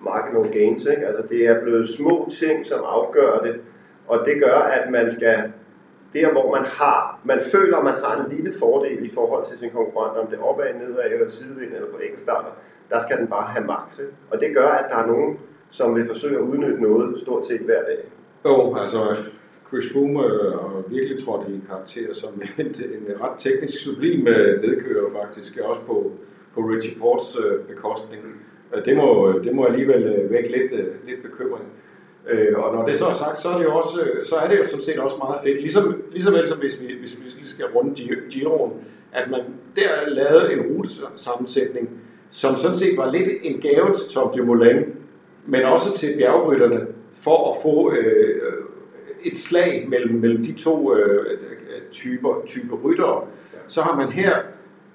marginal gains, ikke? altså det er blevet små ting, som afgør det, og det gør, at man skal der, hvor man har, man føler, man har en lille fordel i forhold til sin konkurrent, om det er opad, nedad eller sidevind eller på enkeltstarter, der skal den bare have max. Og det gør, at der er nogen, som vil forsøge at udnytte noget stort set hver dag. Jo, altså Chris Froome øh, har virkelig trådt i en karakter som (laughs) en, en ret teknisk sublim øh, nedkører faktisk, øh, også på, på Richie Ports øh, bekostning. Det må, det må alligevel vække lidt, lidt bekymring. og når det så er sagt, så er det jo også, så er det jo sådan set også meget fedt, ligesom, ligesom vel som hvis vi, hvis vi skal runde Giroen, at man der lavede en rutesammensætning, som sådan set var lidt en gave til Tom Dumoulin, men også til bjergrytterne, for at få øh, et slag mellem, mellem de to øh, typer, typer ryttere, så har man her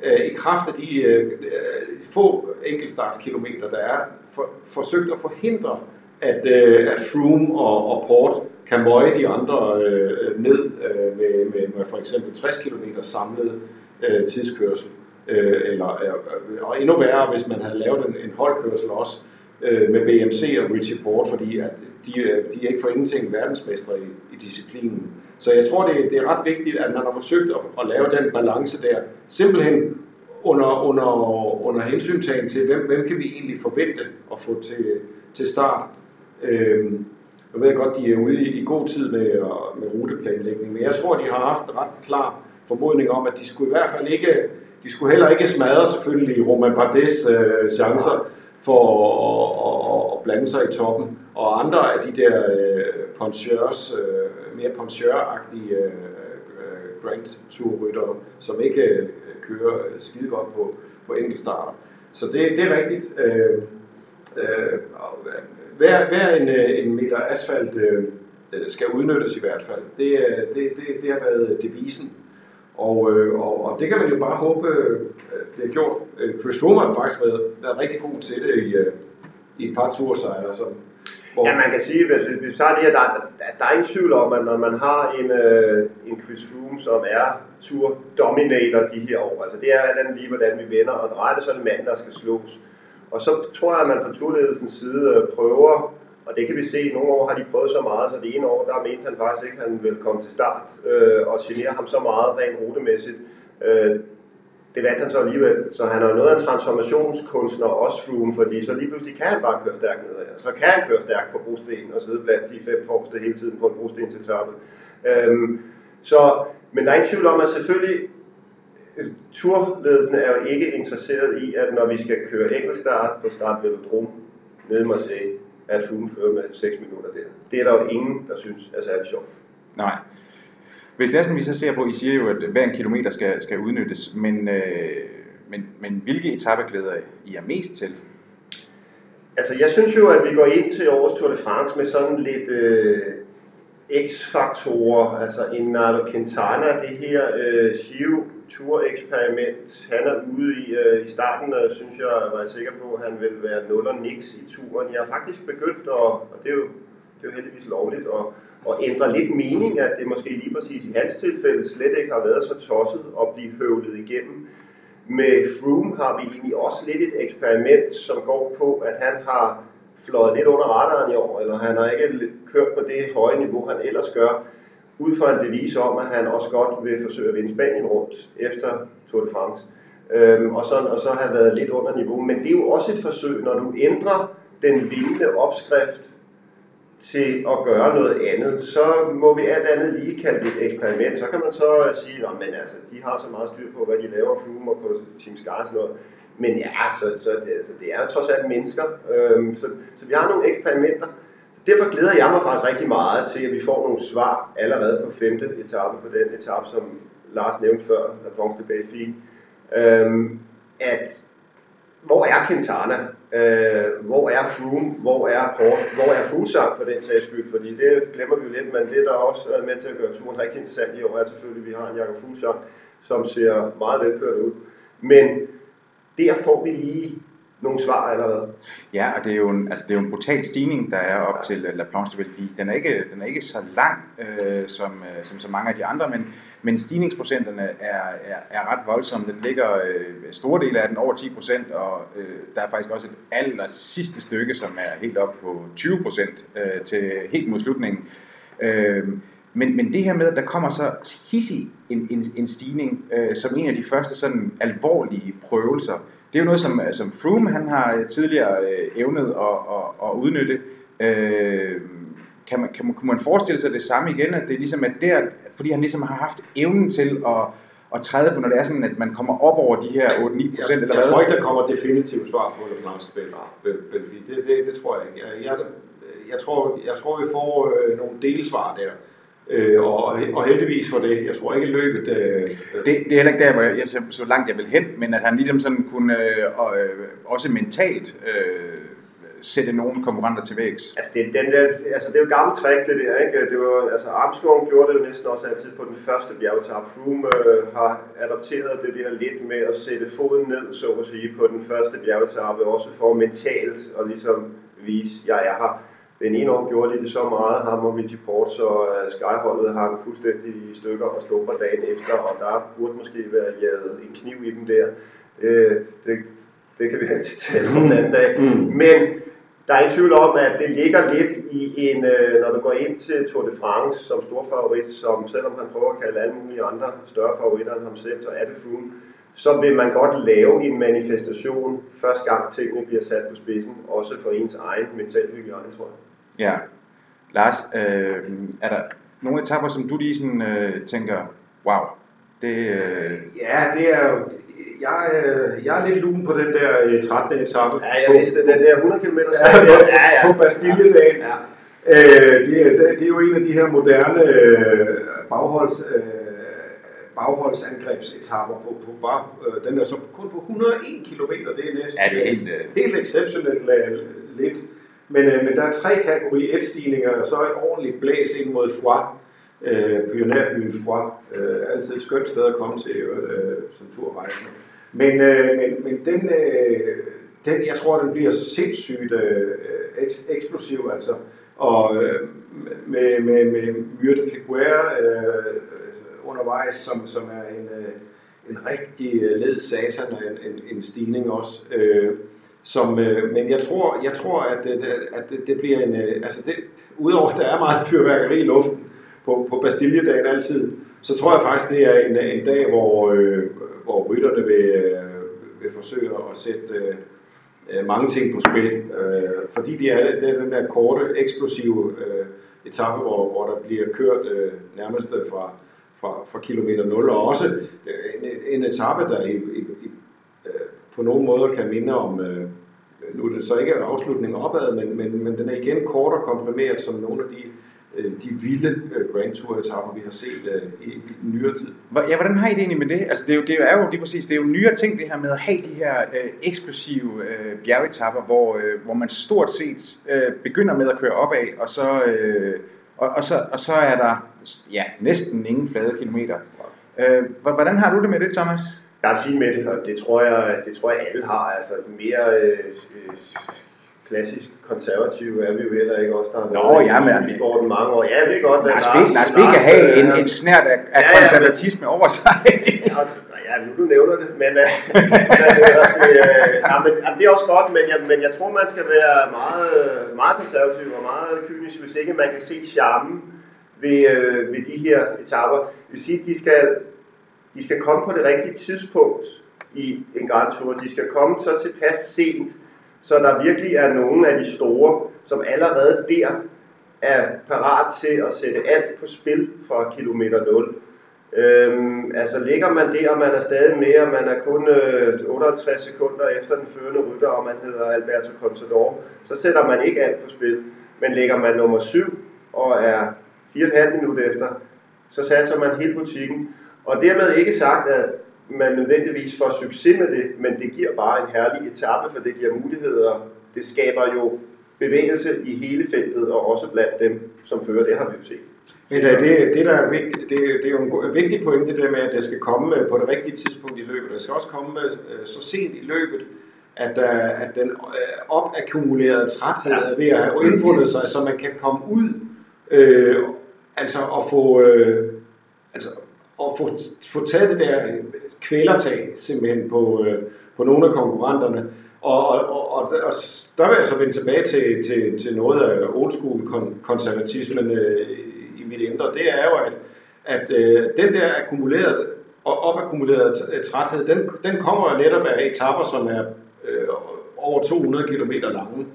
øh, i kraft af de øh, øh, få enkeltstartskilometer, der er, for, forsøgt at forhindre, at, øh, at Froome og, og Port kan møje de andre øh, ned øh, med, med, med for eksempel 60 km samlet øh, tidskørsel. Øh, eller, øh, og endnu værre, hvis man havde lavet en, en holdkørsel også, øh, med BMC og Richie Port, fordi at de, øh, de er ikke for ingenting verdensmestre i, i disciplinen. Så jeg tror, det, det er ret vigtigt, at man har forsøgt at, at lave den balance der, simpelthen under, under, under hensyntagen til, hvem, hvem kan vi egentlig forvente at få til, til start. Øhm, jeg ved godt, de er ude i, i god tid med, med ruteplanlægning, men jeg tror, de har haft en ret klar formodning om, at de skulle i hvert fald ikke, de skulle heller ikke smadre selvfølgelig Roman Bardes øh, chancer, for at, at, at blande sig i toppen. Og andre af de der øh, poncheurs, øh, mere poncheur-agtige øh, øh Grand Tour-ryttere, som ikke øh, kører skide godt på, på enkeltstarter. Så det, det er rigtigt. Øh, øh, hver, hver en, øh, en meter asfalt øh, skal udnyttes i hvert fald. Det, øh, det, det, det har været devisen og, øh, og, og det kan man jo bare håbe øh, bliver gjort. Øh, Chris Froome har faktisk været, været rigtig god til det i, øh, i et par tursejre. Så, hvor... Ja, man kan sige, hvis vi tager det her, der, der, der er ingen tvivl om, at når man har en, øh, en Chris Froome, som er tur dominator de her år, altså det er alt lige, hvordan vi vender, og drejer det så er det mand, der skal slås. Og så tror jeg, at man fra turledelsens side øh, prøver og det kan vi se, nogle år har de prøvet så meget, så det ene år, der mente han faktisk ikke, at han ville komme til start øh, og genere ham så meget rent rutemæssigt. Øh, det vandt han så alligevel. Så han er noget af en transformationskunstner også Froome, fordi så lige pludselig kan han bare køre stærkt nedad. Så kan han køre stærkt på brostenen og sidde blandt de fem forreste hele tiden på en brosten til tørpe. Øhm, så, men der er ingen tvivl om, at selvfølgelig turledelsen er jo ikke interesseret i, at når vi skal køre enkeltstart på start Velodrome nede i Marseille, at Froome fører med 6 minutter der. Det er der jo ingen, der synes er særlig sjovt. Nej. Hvis det er sådan, vi så ser på, I siger jo, at hver en kilometer skal, skal udnyttes, men, øh, men, men hvilke etappeglæder I er mest til? Altså, jeg synes jo, at vi går ind til årets Tour de France med sådan lidt, øh, X-faktorer, altså en Nairo Quintana, det her øh, Giro tureksperiment, han er ude i, øh, i starten, øh, synes jeg, var jeg sikker på, at han ville være 0 og niks i turen. Jeg har faktisk begyndt, at, og det er jo, det er jo heldigvis lovligt, at, at ændre lidt mening, at det måske lige præcis i hans tilfælde slet ikke har været så tosset at blive høvlet igennem. Med Froome har vi egentlig også lidt et eksperiment, som går på, at han har fløjet lidt under radaren i år, eller han har ikke kørt på det høje niveau, han ellers gør, ud fra en devise om, at han også godt vil forsøge at vinde Spanien rundt efter Tour de France. Øhm, og, så, og så har været lidt under niveau. Men det er jo også et forsøg, når du ændrer den vilde opskrift til at gøre noget andet, så må vi alt andet lige kalde det et eksperiment. Så kan man så øh, sige, at men altså, de har så meget styr på, hvad de laver, Flume og på Team Sky og sådan noget. Men ja, så, så det, altså, det er jo trods alt mennesker. Øhm, så, så vi har nogle eksperimenter. Derfor glæder jeg mig faktisk rigtig meget til, at vi får nogle svar allerede på femte etape, på den etape, som Lars nævnte før, at Bronx tilbage i Øhm, at hvor er Quintana? Øh, hvor er Froome? Hvor er Port? Hvor er Fuglsang for den sags skyld? Fordi det glemmer vi jo lidt, men det der også er med til at gøre turen rigtig interessant i år, er selvfølgelig, at vi har en Jakob Fuglsang, som ser meget velkørt ud. Men der får vi lige nogle svar allerede. Ja, og det er jo en, altså det er jo en brutal stigning, der er op til øh, La Planche de Belleville. Den er ikke, den er ikke så lang øh, som, øh, som så mange af de andre, men, men stigningsprocenterne er, er, er ret voldsomme. Den ligger øh, store dele af den over 10 procent, og øh, der er faktisk også et aller sidste stykke, som er helt op på 20 procent øh, til helt mod slutningen. Øh, men, men det her med, at der kommer så hissig en, en, en stigning, øh, som en af de første sådan alvorlige prøvelser, det er jo noget, som, som Froome han har tidligere øh, evnet at, at, at udnytte. Øh, kan man, kan man, kunne man forestille sig det samme igen, at det er ligesom at der, fordi han ligesom har haft evnen til at, at træde på, når det er sådan, at man kommer op over de her 8-9 procent, eller hvad? Jeg tror ikke, der kommer definitivt svar på det, Belfi. Det, det, det tror jeg ikke. Jeg, jeg, jeg, tror, jeg tror, vi får øh, nogle delsvar der. Øh, og, og heldigvis for det. Jeg tror ikke løbet... Øh, det, det er heller ikke der, hvor jeg, jeg så langt jeg vil hen, men at han ligesom sådan kunne øh, øh, også mentalt øh, sætte nogle konkurrenter til vægs. Altså det, den der, altså det er jo gammelt trick det der, ikke? Det var, altså Armstrong gjorde det næsten også altid på den første bjergetap. Froome øh, har adopteret det der lidt med at sætte foden ned, så at sige, på den første bjergetappe, også for mentalt at ligesom vise, jeg er her den ene år gjorde de det så meget, ham og Richie Port, så uh, Skyholdet hang fuldstændig i stykker og slumper dagen efter, og der burde måske være jaget en kniv i dem der. Uh, det, det kan vi altid tale om en anden dag. Mm. Men der er ingen tvivl om, at det ligger lidt i en, uh, når du går ind til Tour de France som stor favorit, som selvom han prøver at kalde alle mulige andre større favoritter end ham selv, så er det Froome så vil man godt lave en manifestation første gang tingene bliver sat på spidsen, også for ens egen mental hygiejne, tror jeg. Ja. Lars, øh, er der nogle etapper, som du lige sådan, øh, tænker, wow, det... Øh... Ja, det er jo... Jeg, øh, jeg er lidt lun på den der øh, 13. etape. Ja, jeg vidste, den der 100 km ja, ja, ja. på Bastilledagen. Ja. Øh, det, det, det er jo en af de her moderne øh, bagholds... Øh, bagholdsangrebsetapper på, på bare, øh, den er så kun på 101 km, det er næsten ja, det er helt, øh... helt exceptionelt øh, lidt. Men, øh, men der er tre kategori 1 stigninger, og så et ordentligt blæs ind mod Foix, øh, pionerbyen Foix. Øh, altid et skønt sted at komme til øh, som turrejsende. Men, øh, men, men den, øh, den, jeg tror, den bliver sindssygt øh, eks, eksplosiv, altså. Og øh, med, med, med Myrte Piguer øh, undervejs, som, som er en, øh, en rigtig øh, led satan og en, en, en stigning også. Øh, som, øh, men jeg tror, jeg tror at, øh, at, at det, det bliver en, øh, altså det, udover at der er meget fyrværkeri i luften på, på Bastilledagen altid, så tror jeg faktisk, det er en, en dag, hvor, øh, hvor rytterne vil, øh, vil forsøge at sætte øh, øh mange ting på spil. Øh, fordi det er, det er den der korte, eksplosive øh, etape, hvor, hvor der bliver kørt øh, nærmest øh, fra, fra, fra kilometer 0, og også en, en etape, der i, i, i på nogen måde kan minde om, øh, nu er det så ikke en afslutning opad, men, men, men den er igen kort og komprimeret som nogle af de, øh, de vilde øh, Grand Tour etapper, vi har set øh, i, i nyere tid. Ja, hvordan har I det egentlig med det? Altså det er jo, det er jo lige præcis, det er jo nyere ting det her med at have de her øh, eksplosive øh, bjergetapper, hvor, øh, hvor man stort set øh, begynder med at køre opad, og så, øh, og, og, så, og så er der ja, næsten ingen flade kilometer. Øh, hvordan har du det med det, Thomas? Fint med det, og det tror jeg, det tror jeg alle har. Altså mere øh, øh, klassisk konservative er vi jo heller ikke også, der har Nå, ja, men... i sporten mange år. Ja, det er godt. Lars, Lars, Lars Bæk kan have en, en snært af, af ja, konservatisme over sig. (laughs) ja, ja, nu du nævner det, men, øh, det, øh, ja, men ja, det er også godt, men jeg, men jeg tror, man skal være meget, meget konservativ og meget kynisk, hvis ikke man kan se charmen ved, øh, ved de her etaper. Det vil sige, at de skal, de skal komme på det rigtige tidspunkt i en Grand Tour. De skal komme så tilpas sent, så der virkelig er nogen af de store, som allerede der er parat til at sætte alt på spil fra kilometer 0. Øhm, altså ligger man der, og man er stadig med, og man er kun øh, 68 sekunder efter den førende rytter, og man hedder Alberto Contador, så sætter man ikke alt på spil. Men ligger man nummer 7 og er 4,5 minutter efter, så satser man hele butikken. Og dermed ikke sagt, at man nødvendigvis får succes med det, men det giver bare en herlig etape, for det giver muligheder. Det skaber jo bevægelse i hele feltet, og også blandt dem, som fører. Det har vi jo set. Men det, det, det, der er vigtigt, det, det er jo en vigtig pointe, det der med, at det skal komme øh, på det rigtige tidspunkt i løbet. Det skal også komme øh, så sent i løbet, at, øh, at den opakkumulerede træthed er ved at have indfundet sig, så man kan komme ud øh, altså at få, øh, altså at få, få taget det der øh, kvælertag simpelthen på, øh, på nogle af konkurrenterne. Og, og, og, og, og der vil jeg så vende tilbage til, til, til noget af old school konservatismen øh, i mit indre. Det er jo, at, at øh, den der akkumulerede og opakkumulerede øh, træthed, den, den kommer jo netop af etapper, som er øh, over 200 km lange.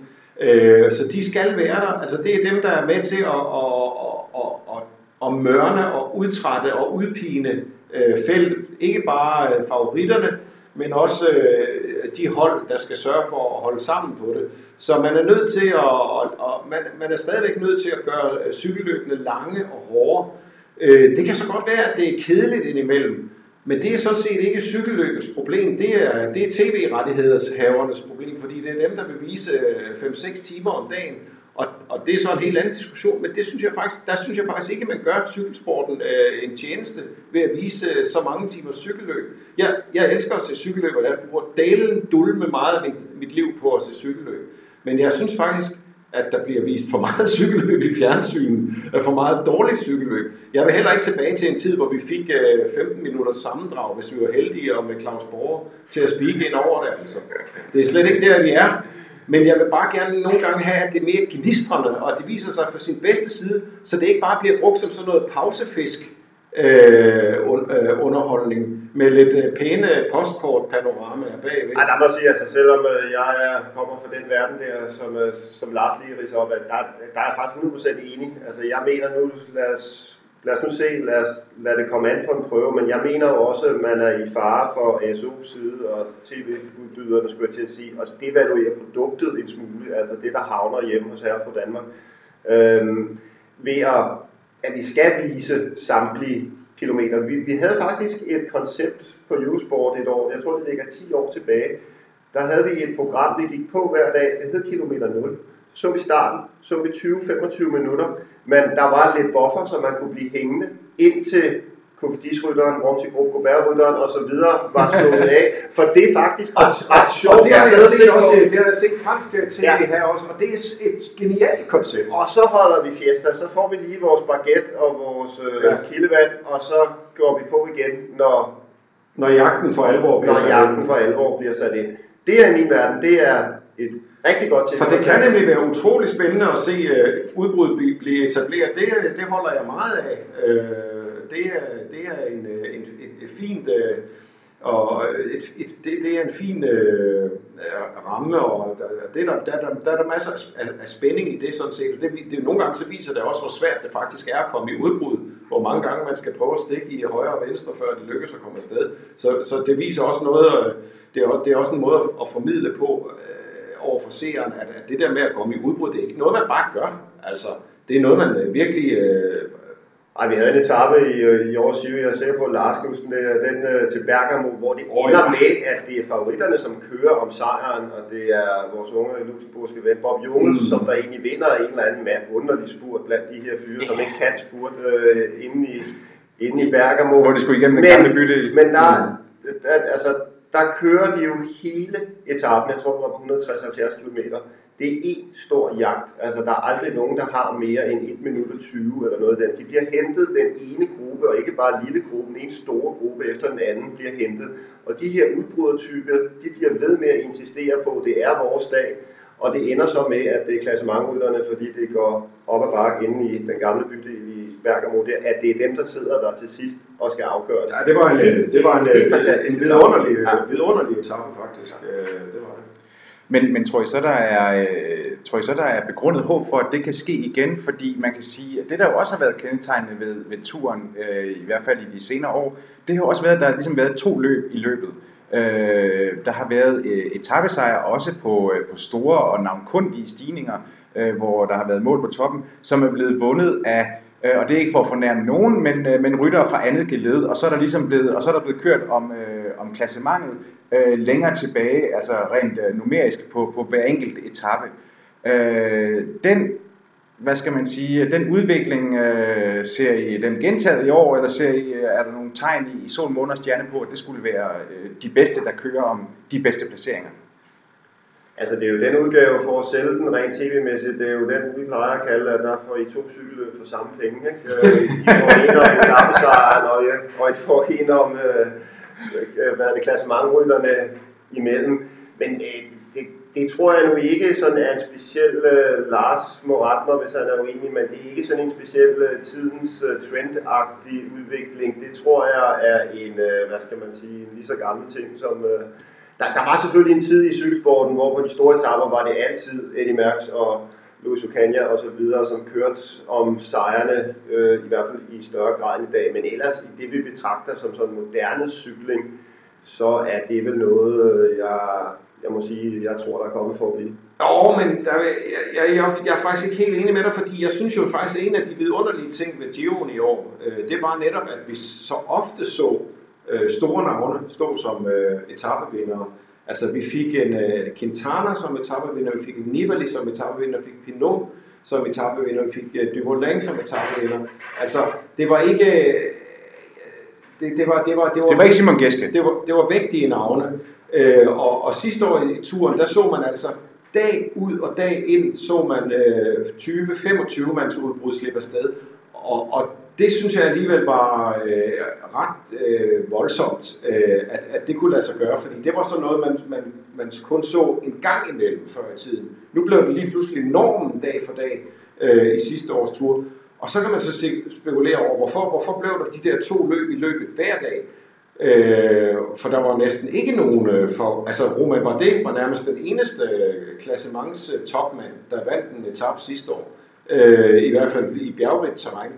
Øh, så de skal være der. Altså det er dem, der er med til at, at, at, at, at mørne og udtrætte og udpine øh, feltet. Ikke bare øh, favoritterne, men også øh, de hold, der skal sørge for at holde sammen på det. Så man er nødt til at, og, og man, man er stadigvæk nødt til at gøre øh, cykelløbene lange og hårde. Øh, det kan så godt være, at det er kedeligt indimellem, men det er sådan set ikke cykelløbets problem, det er, det er tv-rettighedshavernes problem, fordi det er dem, der vil vise øh, 5-6 timer om dagen, og, og det er så en helt anden diskussion, men det synes jeg faktisk, der synes jeg faktisk ikke, at man gør cykelsporten øh, en tjeneste ved at vise øh, så mange timer cykelløb. Jeg, jeg elsker at se cykelløb, og jeg bruger dalen dulme meget af mit, mit liv på at se cykelløb. Men jeg synes faktisk, at der bliver vist for meget (laughs) cykelløb i fjernsynet, øh, for meget dårligt cykelløb. Jeg vil heller ikke tilbage til en tid, hvor vi fik øh, 15 minutters sammendrag, hvis vi var heldige, og med Claus Borger til at speak ind over det. Altså. Det er slet ikke der, vi er. Men jeg vil bare gerne nogle gange have, at det er mere gnistrende, og at det viser sig fra sin bedste side, så det ikke bare bliver brugt som sådan noget pausefisk øh, øh, underholdning med lidt øh, pæne postkort panoramaer bagved. Ej, der må sige, altså selvom øh, jeg øh, kommer fra den verden der, som, øh, som Lars lige ridser op, at der, der er jeg faktisk 100% enig. Altså jeg mener nu, lad os lad os nu se, lad, os, lad det komme an på en prøve, men jeg mener også, at man er i fare for ASO's side og tv-udbyderne, skulle jeg til at sige, og devaluere produktet en smule, altså det, der havner hjemme hos her på Danmark, øhm, ved at, at vi skal vise samtlige kilometer. Vi, vi havde faktisk et koncept på Eurosport et år, jeg tror det ligger 10 år tilbage, der havde vi et program, vi gik på hver dag, det hed Kilometer 0. Så vi starten, så vi 20-25 minutter, men der var lidt buffer, så man kunne blive hængende indtil Kofidis-rytteren, Rom til Gobert-rytteren og så videre var slået af. For det er faktisk ret, ret sjovt. Og det har jeg set, også, det har jeg set fransk til ja. her også, og det er et genialt koncept. Og så holder vi fiesta, så får vi lige vores baguette og vores øh, ja. kildevand, og så går vi på igen, når, når jagten for alvor bliver når sat jagten ind. for alvor bliver sat ind. Det er i min verden, det er et rigtig godt til. For det kan nemlig være utrolig spændende at se uh, udbruddet blive, blive etableret. Det, det holder jeg meget af. Uh, det, er, det er en, en, et, et fint uh, og et, et, det, det er en fin uh, ramme, og der, det der, der, der, der er der masser af, af spænding i det sådan set. Det, det, nogle gange så viser det også, hvor svært det faktisk er at komme i udbrud, hvor mange gange man skal prøve at stikke i højre og venstre, før det lykkes at komme afsted. Så, så det viser også noget, det er, det er også en måde at formidle på, over for seeren, at, at det der med at komme i udbrud, det er ikke noget, man bare gør. Altså, det er noget, man øh, virkelig øh, Ej, vi havde en etape i, øh, i år 7, jeg er sikker på, Lars er den øh, til Bergamo, hvor det Åh, ender ja. med, at det er favoritterne, som kører om sejren, og det er vores unge luxemburgske ven Bob Jones, mm. som der egentlig vinder en eller anden mand underlig spurt blandt de her fyre, som ikke kan spurt øh, inde, i, inde i Bergamo. Hvor de skulle igennem den Men- gamle bydel. Men der, der, altså, der kører de jo hele etappen, jeg tror det var på 160-70 km. Det er en stor jagt. Altså, der er aldrig nogen, der har mere end 1 minut og 20 eller noget der. den. De bliver hentet den ene gruppe, og ikke bare lille gruppe, en store gruppe efter den anden bliver hentet. Og de her udbrudertyper, de bliver ved med at insistere på, at det er vores dag. Og det ender så med, at det er klassementrytterne, fordi det går op ad bakke inde i den gamle by, Bergamo, der, at det er dem, der sidder der til sidst og skal afgøre det. Ja, det var en, øh, det var en, Helt øh, en vidunderlig, Ja. vidunderlig etape faktisk. Øh, Det var det. Men, men tror, I så, der er, øh, tror I så, der er begrundet håb for, at det kan ske igen? Fordi man kan sige, at det der jo også har været kendetegnende ved, ved turen, øh, i hvert fald i de senere år, det har også været, at der har ligesom været to løb i løbet. Øh, der har været øh, etappesejre også på, øh, på store og navnkundige stigninger, øh, hvor der har været mål på toppen, som er blevet vundet af Øh, og det er ikke for at fornærme nogen, men, øh, men rytter fra andet geled, og så er der ligesom blevet, og så er der blevet kørt om, øh, om klassementet øh, længere tilbage, altså rent øh, numerisk på, på hver enkelt etape. Øh, den, hvad skal man sige, den udvikling øh, ser I den gentaget i år, eller ser I, øh, er der nogle tegn i, i sol, måne og stjerne på, at det skulle være øh, de bedste, der kører om de bedste placeringer? Altså det er jo den udgave for at sælge den rent tv-mæssigt, det er jo den, vi plejer at kalde, at der får I to cykelløb for samme penge. Ikke? Øh, I får en om etappesejren, (laughs) og, ja, og I får en om, øh, øh, hvad er det, klassementrytterne imellem. Men øh, det, det tror jeg nu ikke sådan er en speciel, øh, Lars må rette mig, hvis han er uenig, men det er ikke sådan en speciel øh, tidens øh, trendagtig udvikling. Det tror jeg er en, øh, hvad skal man sige, en lige så gammel ting som... Øh, der, der var selvfølgelig en tid i cykelsporten, hvor på de store etapper var det altid Eddie Merckx og Luis Ocaña og så videre, som kørte om sejrene, øh, i hvert fald i større grad end i dag. Men ellers i det, vi betragter som sådan moderne cykling, så er det vel noget, øh, jeg, jeg må sige, jeg tror, der er kommet for at blive. Jo, men der, jeg, jeg, jeg, jeg er faktisk ikke helt enig med dig, fordi jeg synes jo faktisk, at en af de vidunderlige ting ved Giroen i år, øh, det var netop, at vi så ofte så øh, store navne stå som øh, etappevindere. Altså vi fik en øh, Quintana som etapevinder, vi fik en Nibali som etapevinder, vi fik Pinot som etapevinder, vi fik øh, Dumoulin som etapevinder. Altså det var ikke... Øh, det, det, var, det, var, det, var, Det var ikke Simon Geske. det var, det var vægtige navne. Øh, og, og sidste år i turen, der så man altså dag ud og dag ind, så man øh, 20-25 mands udbrud slippe afsted. Og, og det synes jeg alligevel var øh, ret øh, voldsomt, øh, at, at det kunne lade sig gøre, fordi det var sådan noget, man, man, man kun så en gang imellem før i tiden. Nu blev det lige pludselig normen dag for dag øh, i sidste års tur. Og så kan man så se, spekulere over, hvorfor, hvorfor blev der de der to løb i løbet hver dag? Øh, for der var næsten ikke nogen øh, for, altså Roman Bardet var nærmest den eneste øh, klassements øh, topmand, der vandt en etape sidste år, øh, i hvert fald i bjergrigt terræn.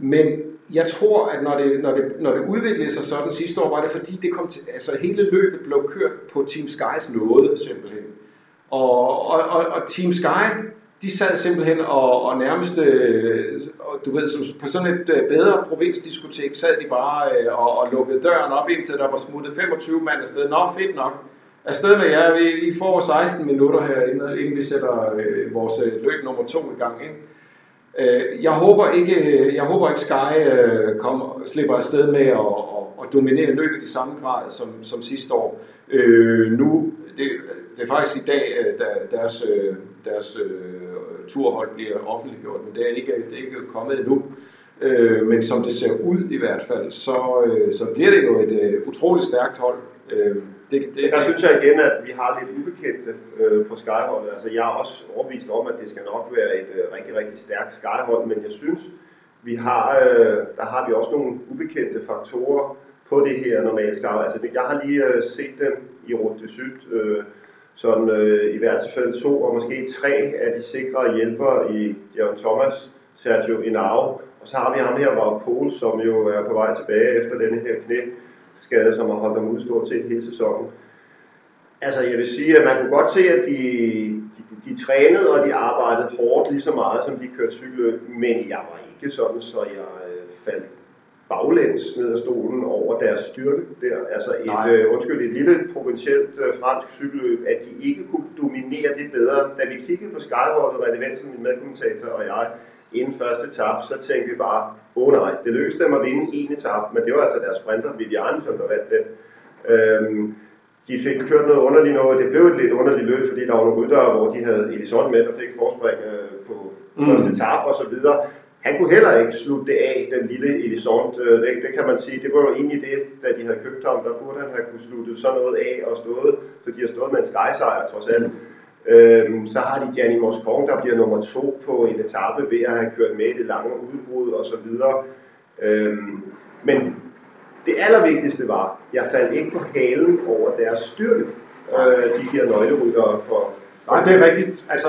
Men jeg tror, at når det, når, det, når det udviklede sig sådan sidste år, var det fordi, det kom til, altså hele løbet blev kørt på Team Skys nåde simpelthen. Og, og, og, og Team Sky, de sad simpelthen og, og nærmest, øh, og du ved, som på sådan et øh, bedre provinsdiskotek, sad de bare øh, og, og lukkede døren op, indtil der var smuttet 25 mand afsted. Nå, fedt nok. Afsted med jer, vi, vi får 16 minutter her, inden, inden vi sætter øh, vores øh, løb nummer to i gang. Ikke? Øh, jeg håber ikke, øh, jeg håber ikke Sky øh, kommer, slipper afsted med at, at, at dominere løbet i samme grad som, som sidste år. Øh, nu, det, det er faktisk i dag, øh, da deres, øh, deres øh, turhold bliver offentliggjort, men det er ikke, det er ikke kommet endnu. Øh, men som det ser ud i hvert fald, så, øh, så bliver det jo et øh, utroligt stærkt hold. Øh, det, det, Der synes jeg igen, at vi har lidt ubekendte øh, på Skyholdet. Altså, jeg er også overbevist om, at det skal nok være et øh, rigtig, rigtig stærkt Skyhold, men jeg synes, vi har, øh, der har vi også nogle ubekendte faktorer på det her normale Skyhold. Altså, jeg har lige øh, set dem i Runde Syd, øh, sådan øh, i hvert fald to og måske tre af de sikre hjælpere i Jørgen Thomas, Sergio Inao, og så har vi ham her, Wout Poul, som jo er på vej tilbage efter denne her knæ skade, som har holdt ham ude stort set hele sæsonen. Altså, jeg vil sige, at man kunne godt se, at de, de, de trænede, og de arbejdede hårdt lige så meget, som de kørte cykelløb, men jeg var ikke sådan, så jeg øh, faldt baglæns ned af stolen over deres styrke der. Altså et, øh, undskyld, et lille provincielt øh, fransk cykelløb, at de ikke kunne dominere det bedre. Da vi kiggede på Skywalker, René Vensen, min medkommentator og jeg, inden første etap, så tænkte vi bare, åh oh, nej, det lykkedes dem at vinde en etap, men det var altså deres sprinter, Vivian, som der vandt den. Øhm, de fik kørt noget underligt noget. Det blev et lidt underligt løb, fordi der var nogle ryttere, hvor de havde Edison med, der fik forspring øh, på mm. første etap og så videre. Han kunne heller ikke slutte det af, den lille Edison. Øh, det, det kan man sige, det var jo egentlig det, da de havde købt ham. Der burde han have kunne slutte sådan noget af og stået, så de har stået med en skysejr trods alt. Øhm, så har de Gianni Moscon, der bliver nummer to på en etape ved at have kørt med i det lange udbrud og så videre. Øhm, men det allervigtigste var, jeg faldt ikke på halen over deres styrke, øh, de her nøgleryttere for... Nej, det er rigtigt. Altså,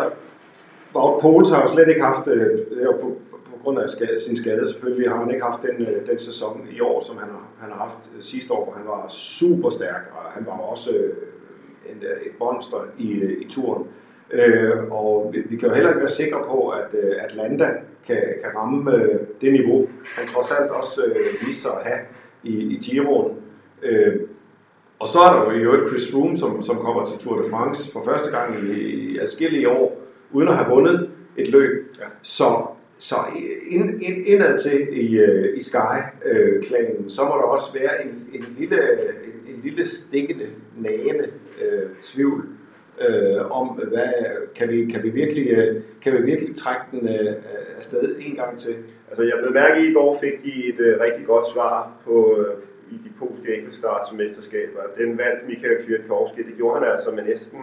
Wout Poels har jo slet ikke haft, øh, på, på grund af skade, sin skade selvfølgelig, har han ikke haft den, øh, den sæson i år, som han har, han har haft øh, sidste år, hvor han var super stærk, og han var også øh, en, et monster i, i turen. Øh, og vi, vi kan jo heller ikke være sikre på, at øh, Atlanta kan, kan ramme øh, det niveau, han trods alt også øh, viser at have i, i Giroen. Øh, og så er der jo i øvrigt Chris Froome, som, som kommer til Tour de France for første gang i, i adskillige år, uden at have vundet et løb. Ja. Så, så ind, ind, indad til i, øh, i Sky-klanen, så må der også være en, en, lille, en, en lille stikkende, nagende øh, tvivl øh, om, hvad, kan, vi, kan, vi virkelig, øh, kan vi virkelig trække den øh, afsted en gang til? Altså jeg blev mærke i, i går fik de et øh, rigtig godt svar på øh, i de polske enkeltstartsmesterskaber. Den vandt Michael Kwiatkowski. Det gjorde han altså med næsten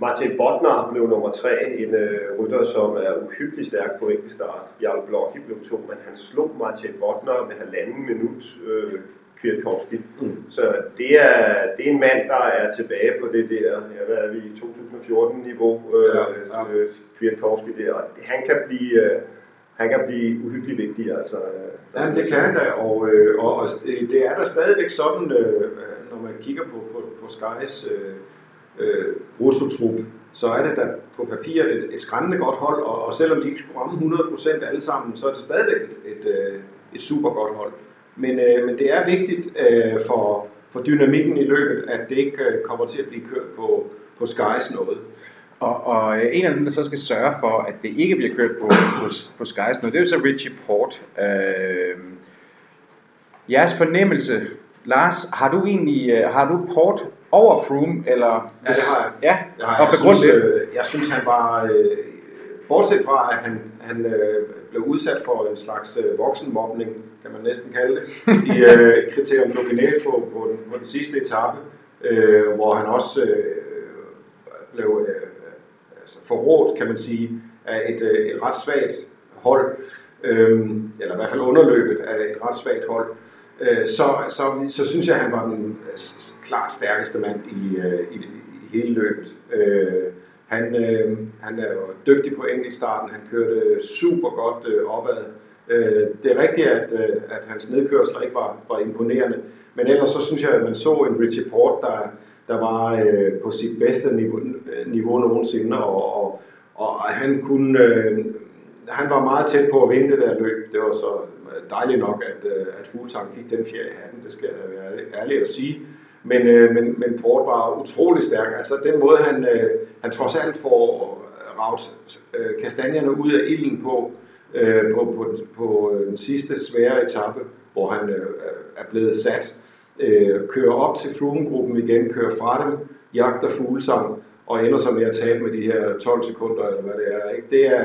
Martin Botner blev nummer tre, en øh, rytter, som er uhyggeligt stærk på enkeltstart. Jarl Blokki blev to, men han slog Martin Botner med halvanden minut øh, Kwiatkowski. Mm. Så det er, det er en mand, der er tilbage på det der, ja, hvad er vi, 2014-niveau, øh, ja, ja. Øh, Kwiatkowski der. Han kan blive... Øh, han kan blive uhyggelig vigtig. Altså, ja, det kan han da, og, øh, og, og det er der stadigvæk sådan, øh, når man kigger på, på, på Skys øh, øh, bruttotrup, så er det da på papiret et, et skræmmende godt hold, og, og selvom de ikke skulle ramme 100% alle sammen, så er det stadigvæk et, et, øh, et super godt hold. Men, øh, men det er vigtigt øh, for, for dynamikken i løbet, at det ikke øh, kommer til at blive kørt på, på Skys noget. Og, og øh, en af dem, der så skal sørge for, at det ikke bliver kørt på, på, på Skys noget, det er jo så Richie Port. Øh, jeres fornemmelse, Lars, har du egentlig, øh, har du Port over Froome, eller? Ja, det har jeg. Ja, det har jeg. Og jeg, synes, øh, jeg synes, han var, øh, bortset fra, at han, han øh, blev udsat for en slags øh, voksenmobning, kan man næsten kalde det, i (laughs) øh, kriterium Dauphiné på, på, den, på den sidste etape, øh, hvor han også øh, blev øh, altså forrådt, kan man sige, af et, øh, et ret svagt hold, øh, eller i hvert fald underløbet af et ret svagt hold, øh, Øh, så, så, så synes jeg, at han var den øh, klart stærkeste mand i, øh, i, i hele løbet. Øh, han, øh, han er jo dygtig på enkeltstarten, han kørte super godt øh, opad. Øh, det er rigtigt, at, øh, at hans nedkørsler ikke var, var imponerende, men ellers så synes jeg, at man så en Richie Port, der, der var øh, på sit bedste niveau, øh, niveau nogensinde, og, og, og han kunne... Øh, han var meget tæt på at vinde det der løb. Det var så øh, dejligt nok, at, øh, at Fuglsang fik den fjerde i hatten, det skal jeg være ærlig at sige. Men, øh, men, men Port var utrolig stærk. Altså den måde, han, øh, han trods alt får ravet øh, kastanjerne ud af ilden på, øh, på, på, på øh, den sidste svære etape, hvor han øh, er blevet sat, øh, kører op til Froome-gruppen igen, kører fra dem, jagter Fuglsang og ender så med at tabe med de her 12 sekunder, eller hvad det er. Ikke? Det er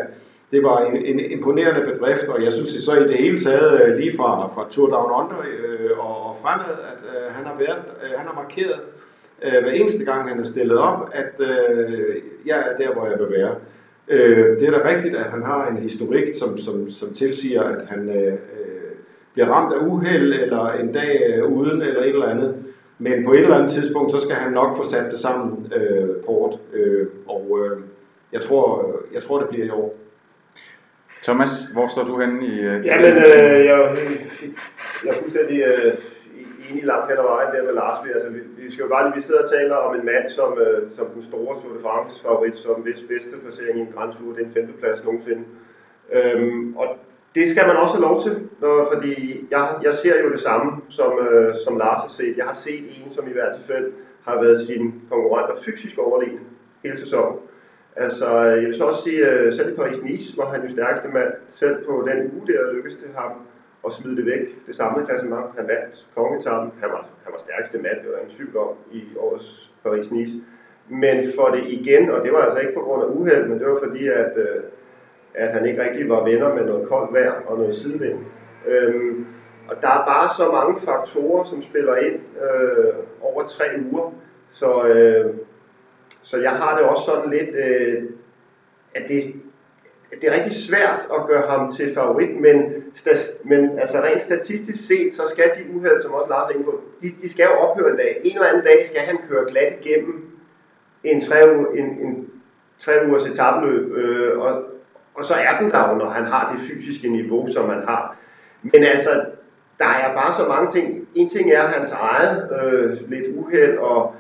det var en, en imponerende bedrift, og jeg synes det så i det hele taget, øh, lige fra, fra Tour Down Under øh, og, og fremad, at øh, han har været, øh, han har markeret øh, hver eneste gang, han er stillet op, at øh, jeg er der, hvor jeg vil være. Øh, det er da rigtigt, at han har en historik, som, som, som tilsiger, at han øh, øh, bliver ramt af uheld, eller en dag øh, uden, eller et eller andet. Men på et eller andet tidspunkt, så skal han nok få sat det sammen, øh, Port. Øh, og øh, jeg, tror, øh, jeg tror, det bliver i år. Thomas, hvor står du henne i... Uh, Jamen, øh, jeg, jeg er fuldstændig øh, enig langt hen ad vejen der med Lars. Altså, vi, vi skal jo bare lige, vi sidder og taler om en mand som, øh, som den store Tour de France favorit, som hvis bedste placering i en Grand Tour, det er en femteplads nogensinde. Øhm, og det skal man også have lov til, når, fordi jeg, jeg ser jo det samme, som, øh, som Lars har set. Jeg har set en, som i hvert fald har været sin konkurrenter fysisk overlegen hele sæsonen. Altså, jeg vil så også sige, at selv i Paris-Nice var han jo stærkeste mand. Selv på den uge der lykkedes det ham at smide det væk. Det samme klassement, han vandt kongetappen. Han var, han var stærkeste mand, det var en tvivl om i årets Paris-Nice. Men for det igen, og det var altså ikke på grund af uheld, men det var fordi, at, øh, at han ikke rigtig var venner med noget koldt vejr og noget sidevind. Øhm, og der er bare så mange faktorer, som spiller ind øh, over tre uger. Så, øh, så jeg har det også sådan lidt, øh, at det, det er rigtig svært at gøre ham til favorit, men, men altså rent statistisk set, så skal de uheld, som også Lars er inde på, de, de skal jo ophøre en dag. En eller anden dag skal han køre glat igennem en tre, en, en tre ugers etabløb, øh, og, og så er den der jo, når han har det fysiske niveau, som han har. Men altså, der er bare så mange ting. En ting er hans eget øh, lidt uheld, og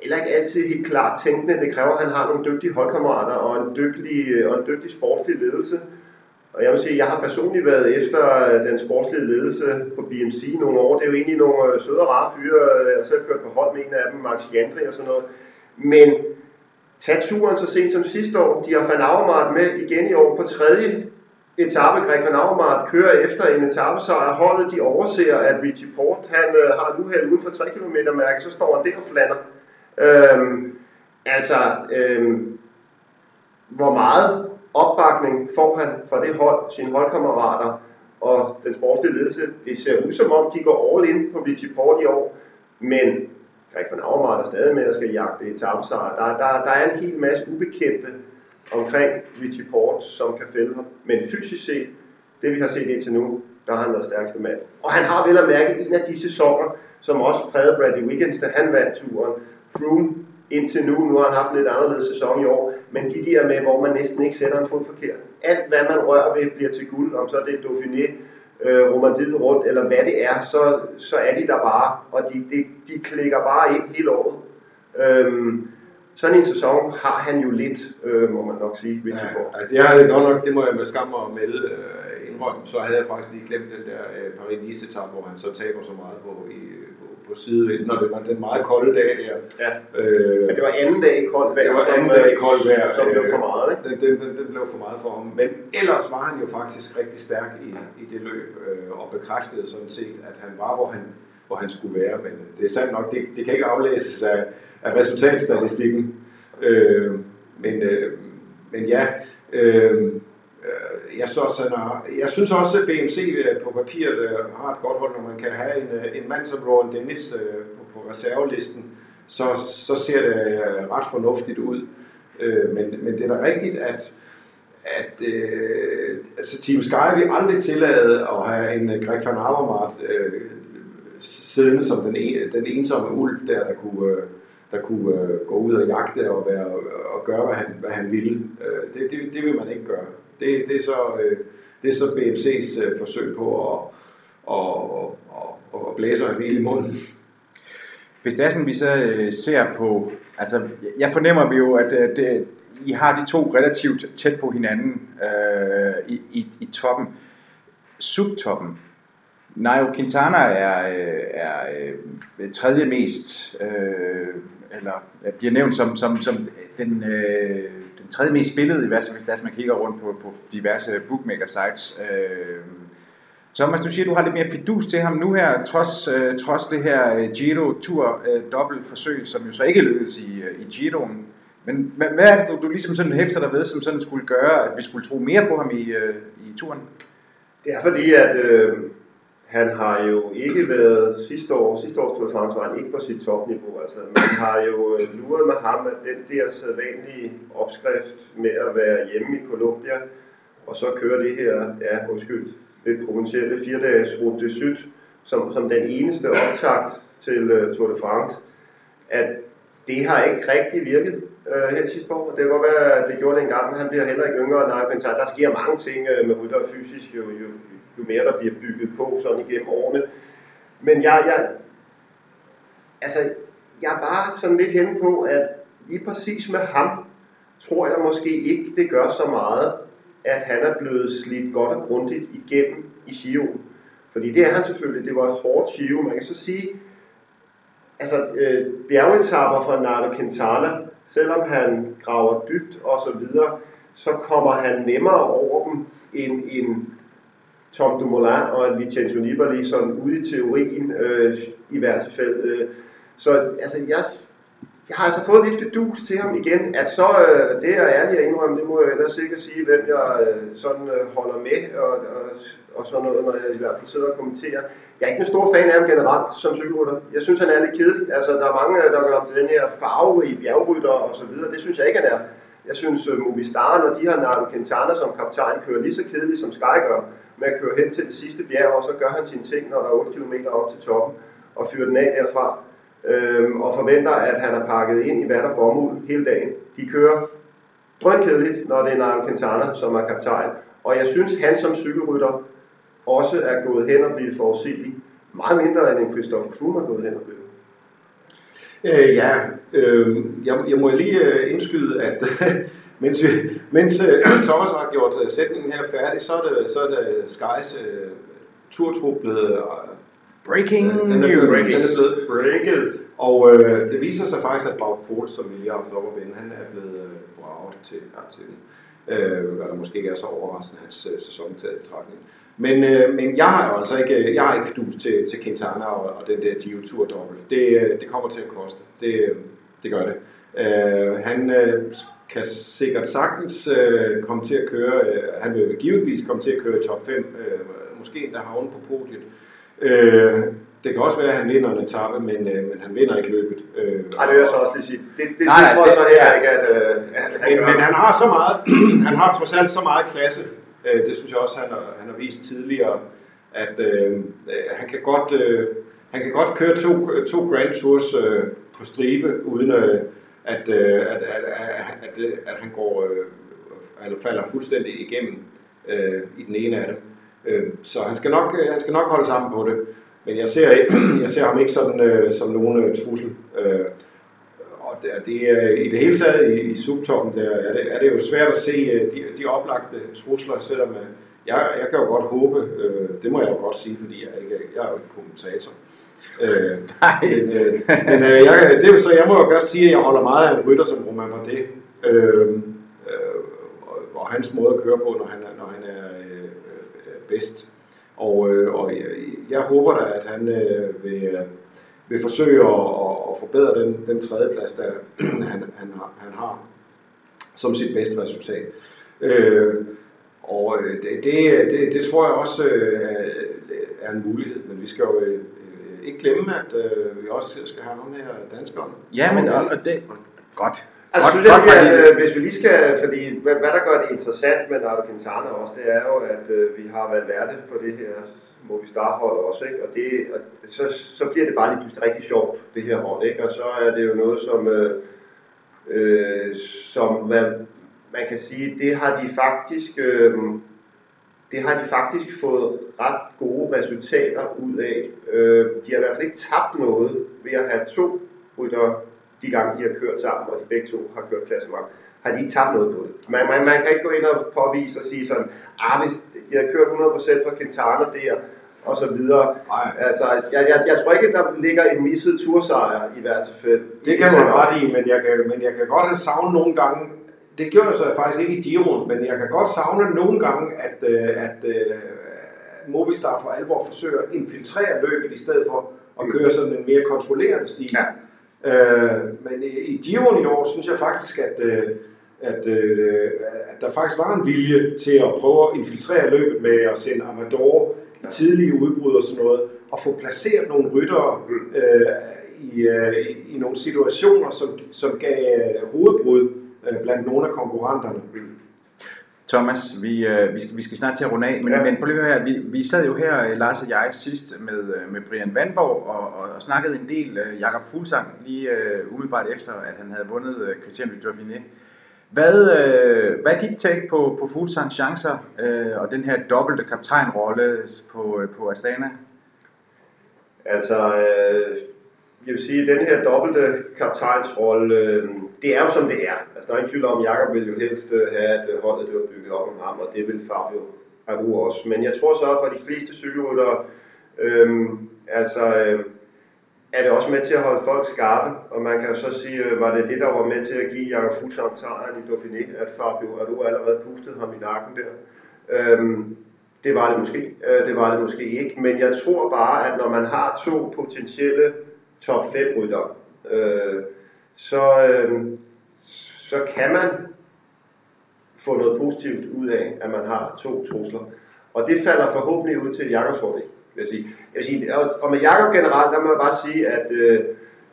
heller ikke altid helt klart tænkende. Det kræver, at han har nogle dygtige holdkammerater og en dygtig, øh, og en dygtig sportslig ledelse. Og jeg vil sige, jeg har personligt været efter øh, den sportslige ledelse på BMC nogle år. Det er jo egentlig nogle øh, søde og rare fyre. Jeg har selv kørt på hold med en af dem, Max Jandri og sådan noget. Men tag turen så sent som sidste år. De har Van Avermaet med igen i år på tredje etape. Greg Van Avermaet kører efter en etappesejr. Holdet de overser, at Richie Port han, har nu uheld uden for 3 km mærke. Så står han der og flander. Øhm, altså, øhm, hvor meget opbakning får han fra det hold, sine holdkammerater og den sportslige ledelse. Det ser ud som om, de går all in på Vichy Port i år, men Greg van Avermaet er stadig med at skal jagte etappesejr. Der, der, der er en hel masse ubekendte omkring Vichy Port, som kan fælde ham. Men fysisk set, det vi har set indtil nu, der har han været stærkeste mand. Og han har vel at mærke en af de sæsoner, som også prægede Bradley Wiggins, da han vandt turen. Froome indtil nu. Nu har han haft en lidt anderledes sæson i år. Men de der med, hvor man næsten ikke sætter en fod forkert. Alt hvad man rører ved bliver til guld, om så det er Dauphiné, øh, Romandie rundt, eller hvad det er, så, så er de der bare. Og de, de, de klikker bare ind hele året. Øhm, sådan en sæson har han jo lidt, øh, må man nok sige, ja, altså jeg havde godt nok, det må jeg med skam at melde øh, indrømme, så havde jeg faktisk lige glemt den der øh, Paris-Nice hvor han så taber så meget på i, på, sidevinden, når det var den meget kolde dag der. Ja. Øh, Men det var anden dag i koldt vejr. Det var anden dag i koldt vejr. Som blev for meget, ikke? Det, det, det, blev for meget for ham. Men ellers var han jo faktisk rigtig stærk i, i det løb, øh, og bekræftede sådan set, at han var, hvor han, hvor han skulle være. Men det er sandt nok, det, det kan ikke aflæses af, af resultatstatistikken. Øh, men, øh, men ja, øh, jeg, så, har, jeg synes også, at BMC øh, på papiret øh, har et godt hold, når man kan have en, øh, en mand som Rowan Dennis på, på reservelisten, så, så ser det ret fornuftigt ud. Men, men det er da rigtigt, at, at øh, altså Team Sky vil aldrig tillade at have en Greg van Avermaet øh, siddende som den, en, den ensomme ulv der, der kunne, øh, der kunne øh, gå ud og jagte og, være, og gøre, hvad han, hvad han ville. Øh, det, det, det vil man ikke gøre. Det, det, er, så, øh, det er så BMC's øh, forsøg på at, og, og, og, og blæse en i munden. Hvis det er sådan, vi så øh, ser på, altså jeg fornemmer jo, at øh, det, I har de to relativt tæt på hinanden øh, i, i, i toppen. Subtoppen, Nairo Quintana er, øh, er, er øh, tredje mest, øh, eller bliver nævnt som, som, som den, øh, den tredje mest spillede, i hvert fald hvis man kigger rundt på, på diverse bookmaker sites. Øh, Thomas, du siger, du har lidt mere fidus til ham nu her, trods, øh, trods det her Giro Tour øh, øh dobbelt forsøg, som jo så ikke lykkedes i, øh, i Giroen. Men hvad, hvad er det, du, du ligesom sådan hæfter dig ved, som sådan skulle gøre, at vi skulle tro mere på ham i, øh, i turen? Det er fordi, at øh, han har jo ikke været sidste år, sidste års Tour de France var han ikke på sit topniveau. Altså, man har jo øh, luret med ham, at den der sædvanlige opskrift med at være hjemme i Colombia, og så køre det her, ja undskyld, det provincielle fire-dages Route de Syd, som, som den eneste optakt til uh, Tour de France, at det har ikke rigtig virket øh, her sidste år. Det var, hvad være, det gjorde det engang, men han bliver heller ikke yngre end Nairo Der sker mange ting øh, med Rudolf fysisk, jo, jo, jo mere der bliver bygget på sådan igennem årene. Men jeg, jeg, altså, jeg er bare sådan lidt hen på, at lige præcis med ham, tror jeg måske ikke, det gør så meget, at han er blevet slidt godt og grundigt igennem i Giroen. Fordi det er han selvfølgelig, det var et hårdt Giro. Man kan så sige, altså øh, bjergetapper fra Nardo Quintana, selvom han graver dybt og så videre, så kommer han nemmere over dem end en Tom Dumoulin og en Vincenzo Nibali, sådan ude i teorien øh, i hvert fald. Øh. Så altså, jeg, jeg har altså fået lidt fedus til ham igen, at så, øh, det er ærligt at indrømme, det må jeg ellers sikkert sige, hvem jeg øh, sådan øh, holder med, og, og, og sådan noget, når jeg i hvert fald sidder og kommenterer. Jeg er ikke en stor fan af ham generelt som cykelrytter. Jeg synes, han er lidt kedelig. Altså, der er mange, der gør til den her farve i bjergrytter og så videre. Det synes jeg ikke, han er. Jeg synes, uh, Movistar, når de har Nairo Quintana som kaptajn, kører lige så kedeligt som Sky gør, med at køre hen til det sidste bjerg, og så gør han sine ting, når der er 8 km op til toppen, og fyrer den af derfra, øh, og forventer, at han er pakket ind i vand og bomuld hele dagen. De kører drønkedeligt, når det er Nairo Quintana, som er kaptajn. Og jeg synes, han som cykelrytter også er gået hen og blevet forudsigelig. Meget mindre end en Christoffer Froome er gået hen og blevet. Øh, ja, øh, jeg, jeg må lige øh, indskyde, at (laughs) mens, vi, mens øh, (clears throat) Thomas har gjort øh, sætningen her færdig, så er det, så er det Skys øh, turtrup blevet... Øh, Øh, Breaking den er, blevet, den er blevet breaket. Og øh, det viser sig faktisk, at Bob Pohl, som vi har haft op at vende, han er blevet øh, braget til, til øh, hvad der måske ikke er så overraskende hans øh, sæson til betragtning. Men, øh, men jeg har jo altså ikke, jeg har ikke fidus til, til Quintana og, og den der Giro Tour dobbelt. Det, øh, det kommer til at koste. Det, det gør det. Øh, han øh, kan sikkert sagtens øh, komme til at køre, øh, han vil givetvis komme til at køre top 5, øh, måske endda havne på podiet. Øh, det kan også være, at han vinder en etape, men, øh, men han vinder ikke løbet. Øh, Nej, det vil jeg så også lige sige. Det, det, nej, det tror jeg så her ikke, at, øh, han men, men han har så meget, (clears throat) han har trods alt så meget klasse, Øh, det synes jeg også, han har, han har vist tidligere, at øh, øh, han, kan godt, øh, han kan godt køre to, to Grand Tours øh, på stribe, uden øh, at, øh, at, at, at, at, at han går, øh, eller falder fuldstændig igennem øh, i den ene af dem. Øh, så han skal, nok, han skal nok holde sammen på det. Men jeg ser, (clears throat) jeg ser ham ikke sådan, øh, som nogen øh, trussel. Øh, og det, det er, i det hele taget i, i subtoppen der er det, er det jo svært at se øh, de, de oplagte trusler, selvom øh, jeg, jeg kan jo godt håbe, øh, det må jeg jo godt sige, fordi jeg, ikke, jeg er jo ikke kommentator. Øh, (laughs) Nej. Men, øh, men øh, jeg, det, så jeg må jo godt sige, at jeg holder meget af en rytter som Romain Bardet, øh, øh, og, og hans måde at køre på, når han, er øh, øh, bedst. Og, øh, og jeg, jeg håber da, at han øh, vil, vil forsøge at, at forbedre den, den tredjeplads, der (clears throat) han, han, har, han har som sit bedste resultat. Øh, og øh, det, det, det, det tror jeg også øh, er en mulighed, men vi skal jo øh, ikke glemme, at øh, vi også skal have nogle her danskere. Ja, men og, og det, godt. Altså, godt, godt, det, at, øh, hvis vi lige skal, fordi hvad, hvad der gør det interessant med Nardo Quintana også, det er jo, at øh, vi har været værte på det her må vi starte holdet også, ikke? Og, det, og så, så bliver det bare lige pludselig rigtig sjovt, det her hold, ikke? Og så er det jo noget, som, øh, øh, som man, man kan sige, det har de faktisk, øh, det har de faktisk fået ret gode resultater ud af. Øh, de har i hvert fald ikke tabt noget ved at have to rytter de gange, de har kørt sammen, og de begge to har kørt klassement har de ikke tabt noget på det. Man, man, man kan ikke gå ind og påvise og sige sådan, ah, hvis de har kørt 100% fra Quintana der, og så videre. Nej. Altså, jeg, jeg, jeg tror ikke, der ligger en misset tursejr i hvert fald. Det kan man ret i, men jeg kan, men jeg kan godt have savnet nogle gange, det gjorde jeg så faktisk ikke i Giroen, men jeg kan godt savne nogle gange, at, øh, at uh, Movistar for alvor forsøger at infiltrere løbet, i stedet for at køre sådan en mere kontrollerende stil. Ja. Øh, men i, i Giroen i år, synes jeg faktisk, at, øh, at, øh, at der faktisk var en vilje til at prøve at infiltrere løbet med at sende Amador i tidlige udbrud og sådan noget, og få placeret nogle ryttere øh, i, øh, i nogle situationer, som, som gav øh, hovedbrud øh, blandt nogle af konkurrenterne. Thomas, vi, øh, vi, skal, vi skal snart til at runde af, men, ja. men prøv lige her, vi, vi sad jo her, øh, Lars og jeg, sidst med, øh, med Brian Vandborg og, og, og snakkede en del uh, Jakob Fuglsang lige uh, umiddelbart efter, at han havde vundet uh, Christian du Dauphiné. Hvad, øh, hvad er dit take på, på Fuglsangs chancer øh, og den her dobbelte kaptajnrolle på, øh, på Astana? Altså, øh, jeg vil sige, at den her dobbelte kaptajnsrolle, øh, det er jo som det er. Altså, der er ingen tvivl om, at Jacob ville jo helst øh, have, at holdet det var bygget op om ham, og det vil Fabio Aru også. Men jeg tror så, for de fleste cykelryttere, øh, altså, øh, er det også med til at holde folk skarpe, og man kan så sige, øh, var det det, der var med til at give Jakob Fuglsang sejren i Dauphiné, at Fabio Aru allerede pustede ham i nakken der. Øhm, det var det måske, øh, det var det måske ikke, men jeg tror bare, at når man har to potentielle top 5 rytter, øh, så, øh, så kan man få noget positivt ud af, at man har to trusler. Og det falder forhåbentlig ud til Jakobs fordel, vil jeg sige. Jeg vil sige og, og med Jakob generelt, der må jeg bare sige, at øh,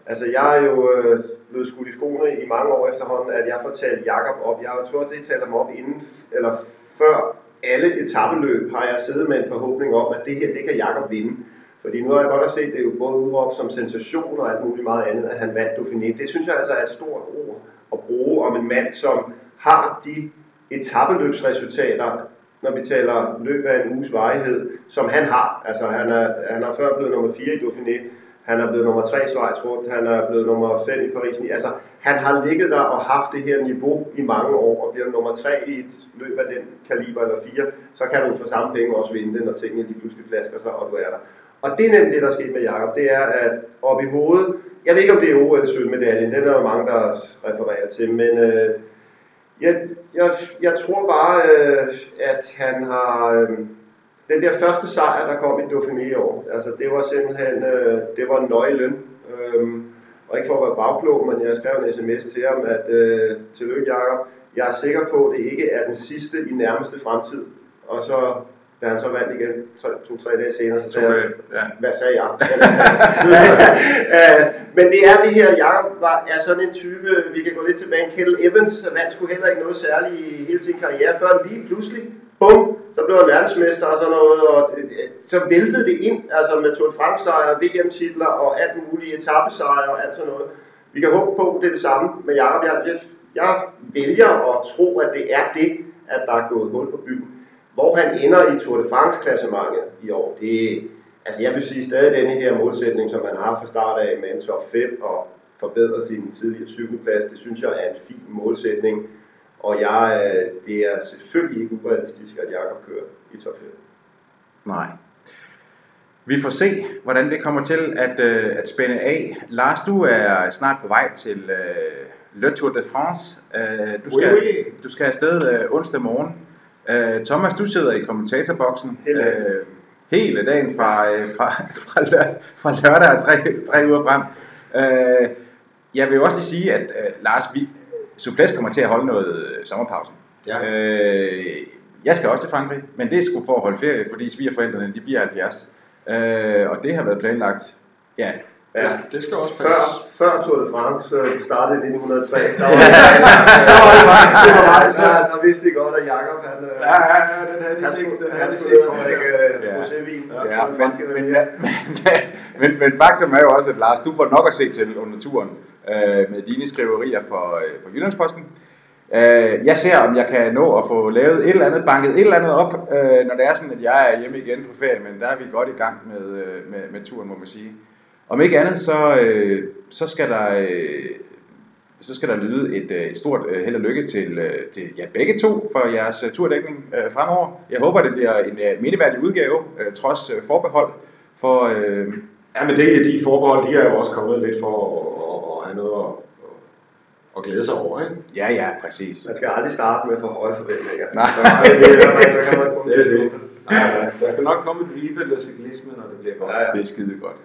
altså, jeg er jo øh, blevet skudt i skoene i mange år efterhånden, at jeg får talt Jakob op. Jeg har jo trods det talt ham op inden, eller før alle etabeløb har jeg siddet med en forhåbning om, at det her, det kan Jakob vinde. Fordi nu har jeg godt set, det er jo både udråbt som sensation og alt muligt meget andet, at han vandt Dauphiné. Det synes jeg altså er et stort ord at bruge om en mand, som har de etabeløbsresultater, når vi taler løb af en uges varighed, som han har. Altså han er, han er før blevet nummer 4 i Dauphiné, han er blevet nummer 3 i Schweiz rundt, han er blevet nummer 5 i Paris. Altså han har ligget der og haft det her niveau i mange år, og bliver nummer 3 i et løb af den kaliber eller 4, så kan du for samme penge også vinde det, når tingene lige pludselig flasker sig, og du er der. Og det er nemlig det, der er sket med Jakob. Det er, at op i hovedet, jeg ved ikke, om det er OL sølvmedaljen, den er der mange, der refererer til, men øh, jeg, jeg, jeg tror bare, øh, at han har... Øh, den der første sejr, der kom i Dauphiné i år, altså det var simpelthen, øh, det var nøglen. Øh, og ikke for at være bagklog, men jeg skrev en sms til ham, at øh, tillykke Jacob, jeg er sikker på, at det ikke er den sidste i nærmeste fremtid. Og så da han så vandt igen to-tre dage senere, så sagde jeg, ja. hvad sagde jeg? (laughs) Øh, men det er det her, Jacob var, er sådan en type, vi kan gå lidt tilbage, Kettle Evans vandt skulle heller ikke noget særligt i hele sin karriere, før lige pludselig, bum, så blev han verdensmester og sådan noget, og det, så væltede det ind, altså med Tour de France sejre, VM-titler og alt mulige etappesejre og alt sådan noget. Vi kan håbe på, at det er det samme med Jacob. Jeg, jeg, jeg vælger at tro, at det er det, at der er gået hul på byen. Hvor han ender i Tour de France-klassementet i år, det, altså jeg vil sige stadig denne her målsætning, som han har fra start af med en top 5 og forbedre sin tidligere syvendeplads, det synes jeg er en fin målsætning. Og jeg, det er selvfølgelig ikke urealistisk, at Jakob kører i top 5. Nej. Vi får se, hvordan det kommer til at, øh, at spænde af. Lars, du er snart på vej til øh, Le Tour de France. Øh, du, skal, oui, oui. du skal afsted øh, onsdag morgen. Øh, Thomas, du sidder i kommentatorboksen hele, øh, hele dagen fra, øh, fra, fra, lør, fra lørdag og tre, tre uger frem. Øh, jeg vil jo også lige sige, at øh, Lars, vi, Suples kommer til at holde noget øh, sommerpause. Ja. Øh, jeg skal også til Frankrig, men det er sgu for at holde ferie, fordi svigerforældrene de bliver 70. Øh, og det har været planlagt, ja, Ja, det skal også passes. Før, før Tour de France øh, startede i 1903, der var, (laughs) der var det faktisk undervejs, der, der vidste de godt, at Jacob han... Øh, ja, ja, ja, den havde de set. Den havde de set. Han rosévin. Ja, men, men, men, men, faktum er jo også, at Lars, du får nok at se til under turen øh, med dine skriverier for, øh, for Jyllandsposten. Øh, jeg ser, om jeg kan nå at få lavet et eller andet, banket et eller andet op, øh, når det er sådan, at jeg er hjemme igen fra ferie, men der er vi godt i gang med, øh, med, med turen, må man sige. Om ikke andet, så, øh, så skal der... Øh, så skal der lyde et, øh, et stort øh, held og lykke til, øh, til jer begge to for jeres øh, turdækning øh, fremover. Jeg håber, det bliver en øh, mindeværdig udgave, øh, trods øh, forbehold. For, øh, ja, men det, de forbehold, de er jo også kommet lidt for at, at have noget at, at glæde sig over, ikke? Ja, ja, præcis. Man skal aldrig starte med for høje forventninger. Nej, det, (laughs) det, det, det, det. Nej, nej. Der skal nok komme et vibe eller cyklisme, når det bliver godt. Ja, ja. Det er skide godt.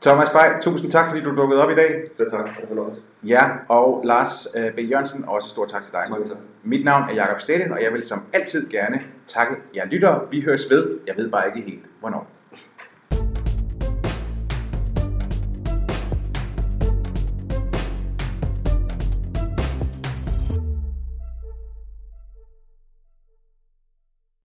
Thomas Bay, tusind tak, fordi du dukkede op i dag. Selv tak. Det var Ja, og Lars øh, B. Jørgensen, også stor tak til dig. Mange tak. Mit navn er Jakob Stedin, og jeg vil som altid gerne takke jer lyttere. Vi høres ved. Jeg ved bare ikke helt, hvornår.